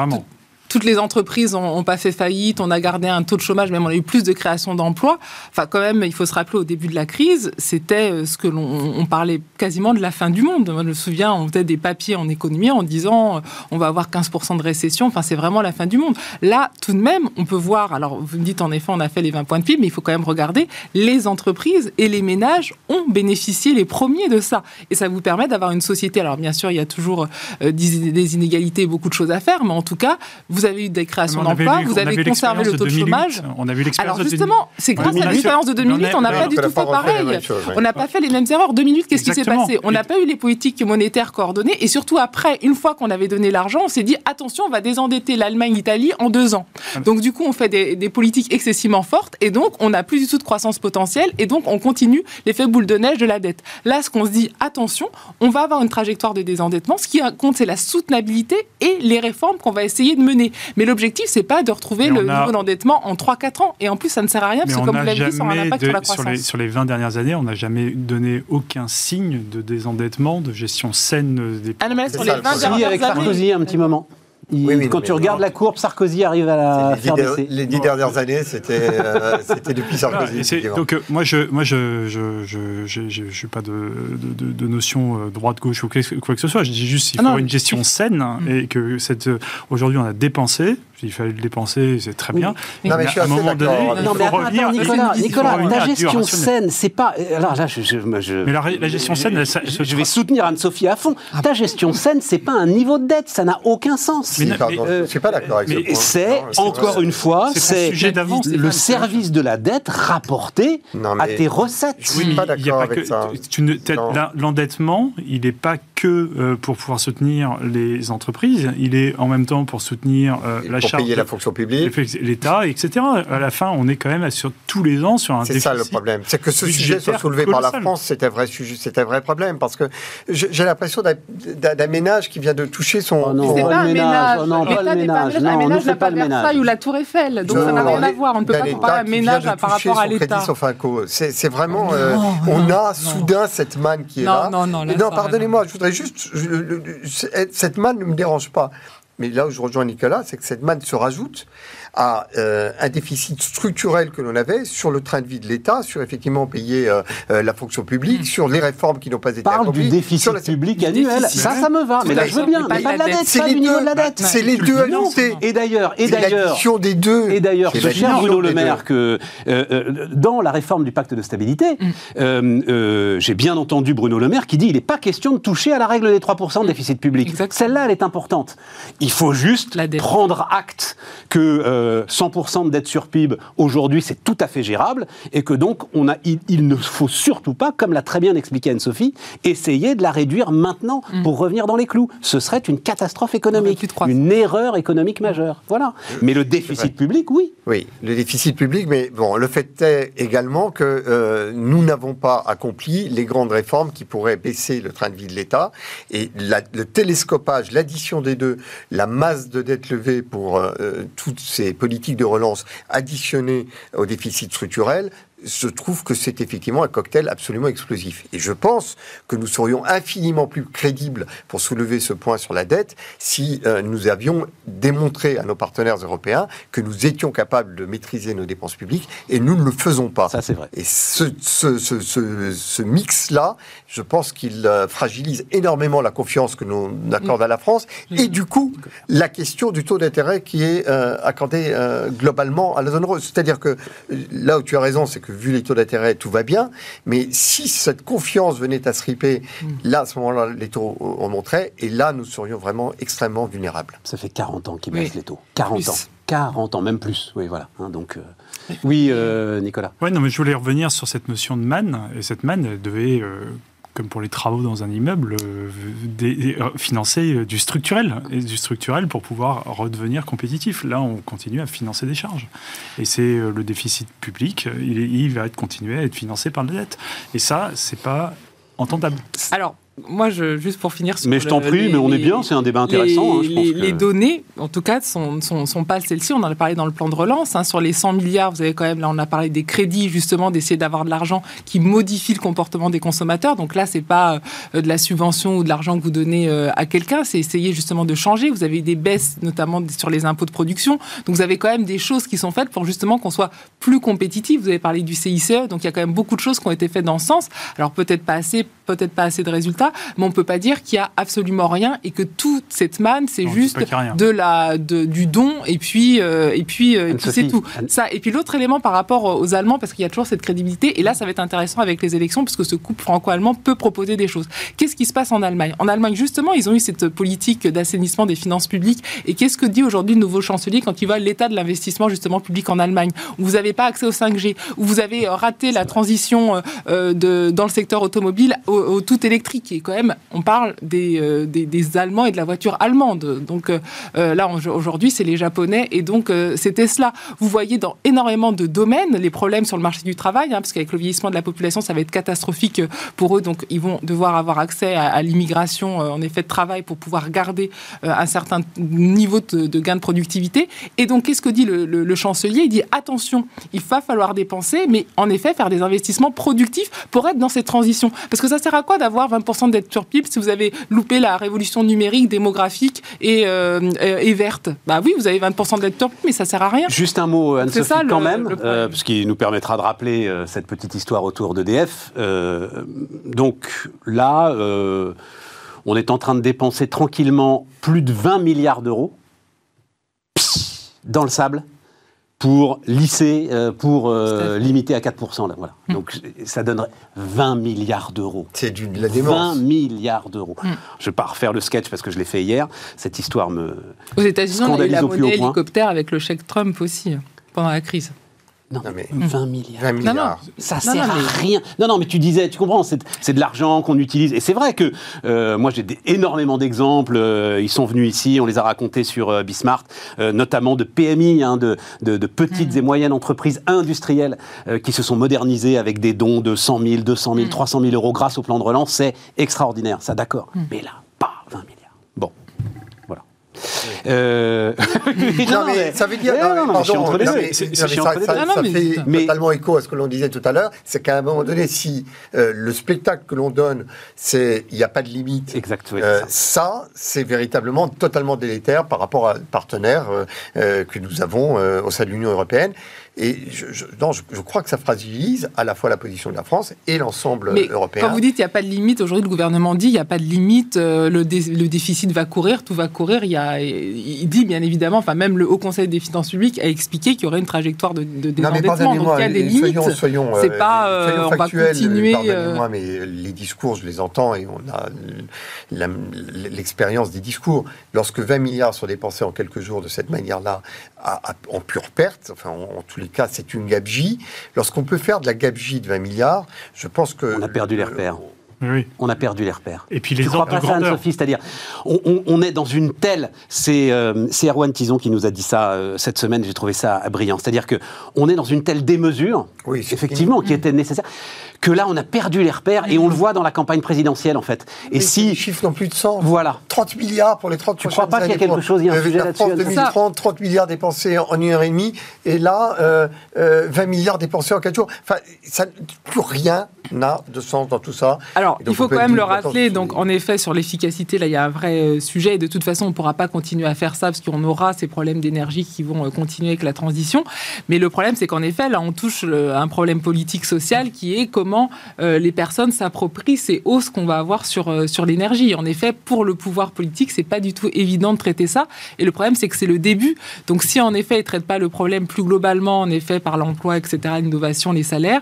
toutes les entreprises n'ont pas fait faillite, on a gardé un taux de chômage, même on a eu plus de création d'emplois. Enfin, quand même, il faut se rappeler au début de la crise, c'était euh, ce que l'on parlait quasiment de la fin du monde. Je me souviens, on faisait des papiers en économie en disant euh, on va avoir 15% de récession. Enfin, c'est vraiment la fin du monde. Là, tout de même, on peut voir. Alors, vous me dites en effet, on a fait les 20 points de PIB, mais il faut quand même regarder les entreprises et les ménages ont bénéficié les premiers de ça. Et ça vous permet d'avoir une société. Alors, bien sûr, il y a toujours euh, des inégalités, beaucoup de choses à faire, mais en tout cas, vous avez eu des créations d'emplois, vous avez conservé le taux de, chômage. On a vu l'expérience Alors justement, c'est grâce à l'expérience de 2008, on n'a pas du tout fait pareil. On n'a pas fait les mêmes erreurs. 2008, qu'est-ce qui s'est passé? On n'a pas eu les politiques monétaires coordonnées et surtout après, une fois qu'on avait donné l'argent, on s'est dit attention, on va désendetter l'Allemagne, l'Italie en deux ans. Donc du coup, on fait des, politiques excessivement fortes et donc on n'a plus du tout de croissance potentielle et donc on continue l'effet boule de neige de la dette. Là, ce qu'on se dit, attention, on va avoir une trajectoire de désendettement. Ce qui compte, c'est la soutenabilité et les réformes qu'on va essayer de mener. Mais l'objectif, c'est pas de retrouver le niveau d'endettement en 3-4 ans. Et en plus, ça ne sert à rien, parce que comme vous l'avez dit, ça aura un impact sur la croissance. Sur les, sur les 20 dernières années, on n'a jamais donné aucun signe de désendettement, de gestion saine des... Ah, mais sur les 20 dernières années... avec Sarkozy, un petit moment quand tu regardes la courbe, Sarkozy arrive à la faire baisser. Les dix dernières années, c'était euh, depuis Sarkozy. donc euh, moi, je moi je je je, je, suis pas de, de, de notion euh, droite gauche ou quoi que ce soit. Je dis juste qu'il ah faut une gestion saine mm. et que cette aujourd'hui on a dépensé il fallait le dépenser, c'est très bien. Non, mais, je suis à un moment donné, il faut revenir. Nicolas, Nicolas la gestion saine, c'est pas. Alors là, je, je, mais la, gestion saine, je, vais soutenir Anne-Sophie à fond. Ah. Ta gestion saine, c'est pas un niveau de dette, ça n'a aucun sens. Mais, pardon, euh, je suis pas d'accord avec mais C'est encore une fois, c'est le service de la dette rapporté à tes recettes. Je suis pas d'accord avec ça. L'endettement, il n'est pas que euh, pour pouvoir soutenir les entreprises, il est en même temps pour soutenir euh, la pour payer la fonction publique, l'État, etc. À la fin, on est quand même sur tous les ans sur un C'est ça le problème. C'est que ce sujet soit soulevé par la France, c'est un vrai sujet, c'est un vrai problème parce que j'ai l'impression d'un ménage qui vient de toucher son. Oh non, pas un ménage. non, pas le ménage. un ménage n'a pas Versailles ou la Tour Eiffel, donc ça n'a rien à voir. On ne peut pas comparer un ménage par rapport à l'État. C'est vraiment, euh, on a soudain cette manne qui est là. Non, non, non. Non, pardonnez-moi, je voudrais juste, cette manne ne me dérange pas. Mais là où je rejoins Nicolas, c'est que cette manne se rajoute à euh, un déficit structurel que l'on avait sur le train de vie de l'État, sur effectivement payer euh, euh, la fonction publique, hmm. sur les réformes qui n'ont pas été Parle du déficit public annuel. Ça, ça me va. Mais là, je veux bien. Mais pas de la dette. C'est du niveau de la dette. C'est les deux ajoutés. Et d'ailleurs, et d'ailleurs, des deux. Et d'ailleurs, ce cher Bruno Le Maire que dans la réforme du pacte de stabilité, hmm. j'ai bien entendu Bruno Le Maire qui dit il n'est pas question de toucher à la règle des 3% de déficit public. Celle-là, elle est importante. Il faut juste prendre acte que 100% de dette sur PIB, aujourd'hui, c'est tout à fait gérable, et que donc, on a, il, ne faut surtout pas, comme l'a très bien expliqué Anne-Sophie, essayer de la réduire maintenant mm. pour revenir dans les clous. Ce serait une catastrophe économique, une erreur économique majeure. Voilà. Mais le déficit public, oui. Oui, le déficit public, mais bon, le fait est également que euh, nous n'avons pas accompli les grandes réformes qui pourraient baisser le train de vie de l'État, et le télescopage, l'addition des deux, la masse de dette levée pour euh, toutes ces politiques de relance additionnées au déficit structurel je trouve que c'est effectivement un cocktail absolument explosif. Et je pense que nous serions infiniment plus crédibles pour soulever ce point sur la dette si euh, nous avions démontré à nos partenaires européens que nous étions capables de maîtriser nos dépenses publiques et nous ne le faisons pas. Ça, c'est vrai. Et ce, ce, ce, ce mix-là, je pense qu'il euh, fragilise énormément la confiance que l'on accorde à la France et du coup, la question du taux d'intérêt qui est euh, accordé globalement à la zone euro. C'est-à-dire que là où tu as raison, c'est que vu les taux d'intérêt, tout va bien. Mais si cette confiance venait à se riper, mm. là, à ce moment-là, les taux remonteraient. Et là, nous serions vraiment extrêmement vulnérables. Ça fait 40 ans qu'ils baissent les taux. 40 ans. 40 ans, même plus. Oui, voilà. Hein, donc, euh, oui, euh, Nicolas. Oui, non, mais je voulais revenir sur cette notion de manne. Et cette manne devait euh, comme pour les travaux dans un immeuble, euh, euh, financer euh, du structurel, du structurel pour pouvoir redevenir compétitif. Là, on continue à financer des charges. Et c'est le déficit public, il, il va être continuer à être financé par la dette. Et ça, c'est pas entendable. Alors, moi, je, juste pour finir sur Mais je t'en prie, mais on est bien, c'est un débat intéressant. Hein, les, données, en tout cas, sont, sont, sont pas celles-ci. On en a parlé dans le plan de relance. Hein, sur les 100 milliards, vous avez quand même, là, on a parlé des crédits, justement, d'essayer d'avoir de l'argent qui modifie le comportement des consommateurs. Donc là, c'est pas euh, de la subvention ou de l'argent que vous donnez euh, à quelqu'un, c'est essayer justement de changer. Vous avez des baisses, notamment sur les impôts de production. Donc vous avez quand même des choses qui sont faites pour justement qu'on soit plus compétitif. Vous avez parlé du CICE, donc il y a quand même beaucoup de choses qui ont été faites dans ce sens. Alors peut-être pas assez, peut-être pas assez de résultats, mais on peut pas dire qu'il y a absolument rien et que toute cette manne, c'est juste de la, de, du don et puis, euh, et puis, euh, puis c'est tout. Ça, et puis l'autre élément par rapport aux Allemands, parce qu'il y a toujours cette crédibilité, et là ça va être intéressant avec les élections, puisque ce couple franco-allemand peut proposer des choses. Qu'est-ce qui se passe en Allemagne? En Allemagne, justement, ils ont eu cette politique d'assainissement des finances publiques. Et qu'est-ce que dit aujourd'hui le nouveau chancelier quand il voit l'état de l'investissement justement public en Allemagne, où vous n'avez pas accès au 5G, où vous avez raté la transition de, dans le secteur automobile au, tout électrique, quand même, on parle euh, des, des, Allemands et de la voiture allemande. Donc euh, euh, là, aujourd'hui, c'est les Japonais et donc c'est Tesla. Vous voyez dans énormément de domaines les problèmes sur le marché du travail, hein, parce qu'avec le vieillissement de la population, ça va être catastrophique pour eux. Donc ils vont devoir avoir accès à, l'immigration, en effet, de travail pour pouvoir garder un certain niveau de, gain de productivité. Et donc, qu'est-ce que dit le, le chancelier? Il dit attention, il va falloir dépenser, mais en effet, faire des investissements productifs pour être dans cette transition. Parce que ça sert à quoi d'avoir 20% dette sur si vous avez loupé la révolution numérique, démographique et, euh, et verte Bah oui, vous avez 20% de PIB, mais ça sert à rien. Juste un mot, Anne-Sophie, quand même, euh, ce qui nous permettra de rappeler euh, cette petite histoire autour d'EDF. donc là, on est en train de dépenser tranquillement plus de 20 milliards d'euros dans le sable pour lisser, euh, pour euh, limiter à 4%. Là, voilà. Hmm. Donc ça donnerait 20 milliards d'euros. C'est du, de la démence. 20 milliards d'euros. Hmm. Je ne vais pas refaire le sketch parce que je l'ai fait hier. Cette histoire me. Aux États-Unis, on a eu la monnaie hélicoptère avec le chèque Trump aussi, pendant la crise. Non, mais 20 milliards. 20 milliards. Non, non, ça sert à rien. Non, non, mais tu disais, tu comprends, c'est de l'argent qu'on utilise. Et c'est vrai que euh, moi, j'ai énormément d'exemples. Euh, ils sont venus ici, on les a racontés sur euh, Bismarck, notamment de PMI, hein, de, de, de, petites mm. et moyennes entreprises industrielles qui se sont modernisées avec des dons de 100 000, 200 000, 300 000 euros grâce au plan de relance. C'est extraordinaire, ça d'accord. Mm. Mais là, pas 20 milliards. Euh... non, mais ça veut dire. pardon, ça, fait totalement écho à ce que l'on disait tout à l'heure. C'est qu'à un moment donné, si euh, le spectacle que l'on donne, c'est il n'y a pas de limite. Exactement. Euh, ça, c'est véritablement totalement délétère par rapport à partenaires que nous avons au sein de l'Union européenne. Et je, je, non, je, crois que ça fragilise à la fois la position de la France et l'ensemble européen. Quand vous dites qu'il n'y a pas de limite, aujourd'hui le gouvernement dit qu'il n'y a pas de limite, euh, le, le, déficit va courir, tout va courir. Il, y a, il dit bien évidemment, enfin même le Haut Conseil des finances publiques a expliqué qu'il y aurait une trajectoire de, de désendettement. Donc il y a des limites. Soyons, soyons, c'est euh, pas, euh, on va continuer. Pardonnez-moi, mais les discours, je les entends et on a l'expérience des discours. Lorsque 20 milliards sont dépensés en quelques jours de cette manière-là, en pure perte, enfin en, en tous les cas, c'est une gabegie. Lorsqu'on peut faire de la gabegie de 20 milliards, je pense que... On a perdu les repères. Oui. On a perdu les repères. Et puis les tu crois pas ça, Anne-Sophie C'est-à-dire, on, est dans une telle. C'est euh, Erwan Tison qui nous a dit ça euh, cette semaine. J'ai trouvé ça brillant. C'est-à-dire que on est dans une telle démesure, oui, effectivement, qui était nécessaire, que là, on a perdu les repères et on le voit dans la campagne présidentielle, en fait. Et si. Les chiffres n'ont plus de sens. Voilà. 30 milliards pour les 30 Tu ne crois pas qu'il y a quelque chose, il y a un sujet là-dessus 2030, 30 milliards dépensés en une heure et demie, et là, 20 euh, euh, milliards dépensés en 4 jours. Enfin, ça, plus rien n'a de sens dans tout ça. Alors, il faut quand même le rappeler. Donc, en effet, sur l'efficacité, là, il y a un vrai euh, sujet. Et de toute façon, on ne pourra pas continuer à faire ça parce qu'on aura ces problèmes d'énergie qui vont continuer avec la transition. Mais le problème, c'est qu'en effet, là, on touche un problème politique social qui est comment les personnes s'approprient ces hausses qu'on va avoir sur, sur l'énergie. En effet, pour le pouvoir politique, c'est pas du tout évident de traiter ça. Et le problème, c'est que c'est le début. Donc, si en effet, ils ne traitent pas le problème plus globalement, en effet, par l'emploi, etc., l'innovation, les salaires,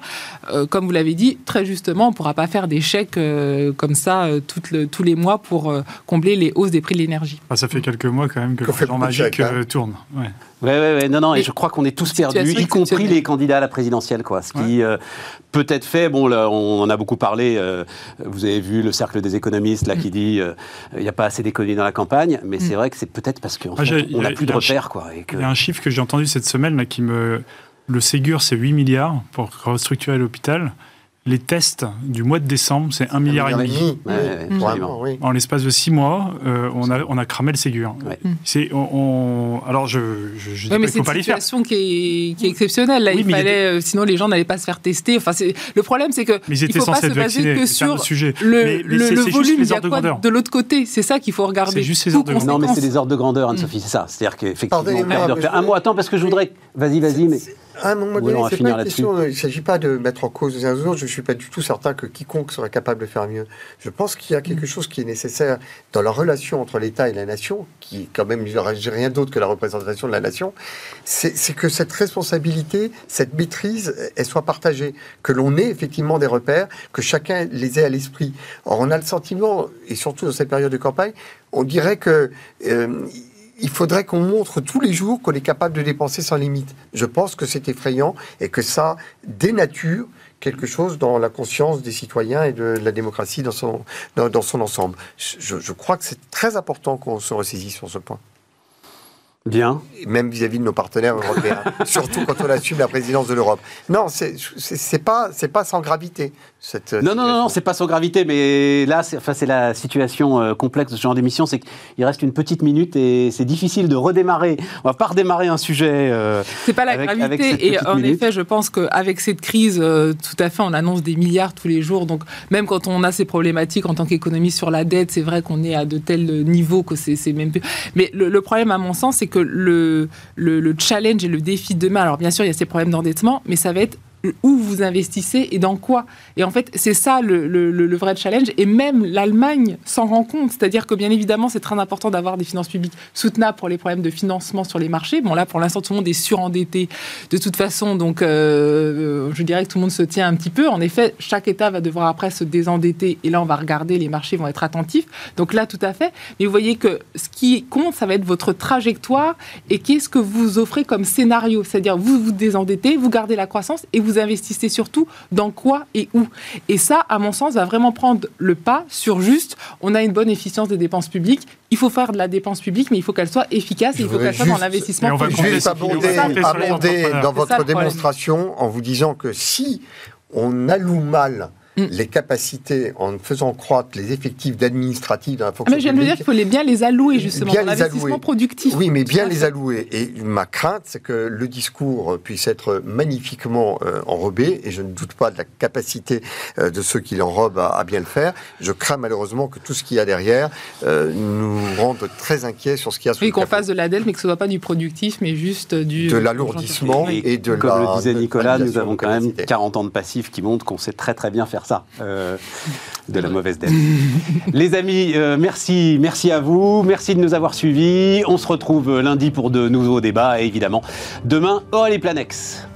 comme vous l'avez dit, très justement, on ne pourra pas faire des chèques euh, comme ça euh, tous les mois pour euh, combler les hausses des prix de l'énergie. Ah, ça fait quelques mois quand même que le plan magique hein. tourne. Ouais. Oui, ouais, non, non, et, je crois qu'on est tous perdus, y compris les candidats à la présidentielle, quoi. Ce qui peut-être fait, bon, là, on en a beaucoup parlé. vous avez vu le cercle des économistes là qui dit il n'y a pas assez d'économies dans la campagne, mais c'est mm. vrai que c'est peut-être parce qu'on ah, n'a plus de repères, quoi. Il y a un chiffre que j'ai entendu cette semaine là qui me le Ségur, c'est 8 milliards pour restructurer l'hôpital. Les tests du mois de décembre, c'est 1 milliard, et demi. En l'espace de 6 mois, euh, on, a, on a cramé le Ségur. C'est, on, alors, je, je, je mais c'est une situation qui est, qui est, exceptionnelle. Là, il fallait, euh, sinon les gens n'allaient pas se faire tester. Enfin, le problème, c'est que mais ils étaient il faut pas se baser que sur sujet. le, le, volume. Il y a quoi de, de l'autre côté C'est ça qu'il faut regarder. C'est juste ces ordres de grandeur. Non, mais c'est des ordres de grandeur, Anne-Sophie, c'est ça. C'est-à-dire qu'effectivement, un mot, attends, parce que je voudrais. Vas-y, vas-y, mais. À un moment donné, c'est pas une question, il ne s'agit pas de mettre en cause les uns autres. Je ne suis pas du tout certain que quiconque serait capable de faire mieux. Je pense qu'il y a quelque chose qui est nécessaire dans la relation entre l'État et la nation, qui est quand même rien d'autre que la représentation de la nation, c'est que cette responsabilité, cette maîtrise, elle soit partagée, que l'on ait effectivement des repères, que chacun les ait à l'esprit. Or, on a le sentiment, et surtout dans cette période de campagne, on dirait que euh, il faudrait qu'on montre tous les jours qu'on est capable de dépenser sans limite. Je pense que c'est effrayant et que ça dénature quelque chose dans la conscience des citoyens et de la démocratie dans son, dans, son ensemble. Je, je crois que c'est très important qu'on se ressaisisse sur ce point. Bien. Même vis-à-vis de nos partenaires européens, surtout quand on assume la présidence de l'Europe. Non, c'est pas pas sans gravité. Cette non, non, non, non, c'est pas sans gravité, mais là, c'est enfin, la situation euh, complexe de ce genre d'émission, c'est qu'il reste une petite minute et c'est difficile de redémarrer. On va pas redémarrer un sujet. Euh, c'est pas la gravité. et en effet, je pense qu'avec cette crise, euh, tout à fait, on annonce des milliards tous les jours. Donc, même quand on a ces problématiques en tant qu'économiste sur la dette, c'est vrai qu'on est à de tels niveaux que c'est même plus. Mais le, le problème, à mon sens, c'est que le, le, challenge et le défi de demain, alors bien sûr, il y a ces problèmes d'endettement, mais ça va être où vous investissez et dans quoi. Et en fait, c'est ça le, vrai challenge. Et même l'Allemagne s'en rend compte. C'est-à-dire que bien évidemment, c'est très important d'avoir des finances publiques soutenables pour les problèmes de financement sur les marchés. Bon, là, pour l'instant, tout le monde est surendetté de toute façon. Donc, euh, je dirais que tout le monde se tient un petit peu. En effet, chaque État va devoir après se désendetter. Et là, on va regarder, les marchés vont être attentifs. Donc là, tout à fait. Mais vous voyez que ce qui compte, ça va être votre trajectoire et qu'est-ce que vous offrez comme scénario? C'est-à-dire, vous vous désendettez, vous gardez la croissance et vous investissez surtout dans quoi et où. Et ça, à mon sens, va vraiment prendre le pas sur juste, on a une bonne efficience des dépenses publiques, il faut faire de la dépense publique, mais il faut qu'elle soit efficace, et il faut qu'elle soit dans l'investissement. On va juste abonder dans votre démonstration en vous disant que si on alloue mal Mm. les capacités en faisant croître les effectifs d'administratifs dans la fonction ah, mais je viens de dire qu'il faut bien les allouer, justement, bien dans l'investissement productif. Oui, mais bien les allouer. Et ma crainte, c'est que le discours puisse être magnifiquement euh, enrobé, et je ne doute pas de la capacité euh, de ceux qui l'enrobent à, bien le faire. Je crains malheureusement que tout ce qu'il y a derrière euh, nous rende très inquiets sur ce qu'il y a Oui, qu'on fasse de la dette, mais que ce ne soit pas du productif, mais juste du... De l'alourdissement et, de Comme le disait Nicolas, nous avons quand même 40 ans de passif qui montrent qu'on sait très très bien faire ça, euh, de la mauvaise dette. Les amis, euh, merci, merci à vous, merci de nous avoir suivis. On se retrouve lundi pour de nouveaux débats et évidemment demain, Aurélie Planex.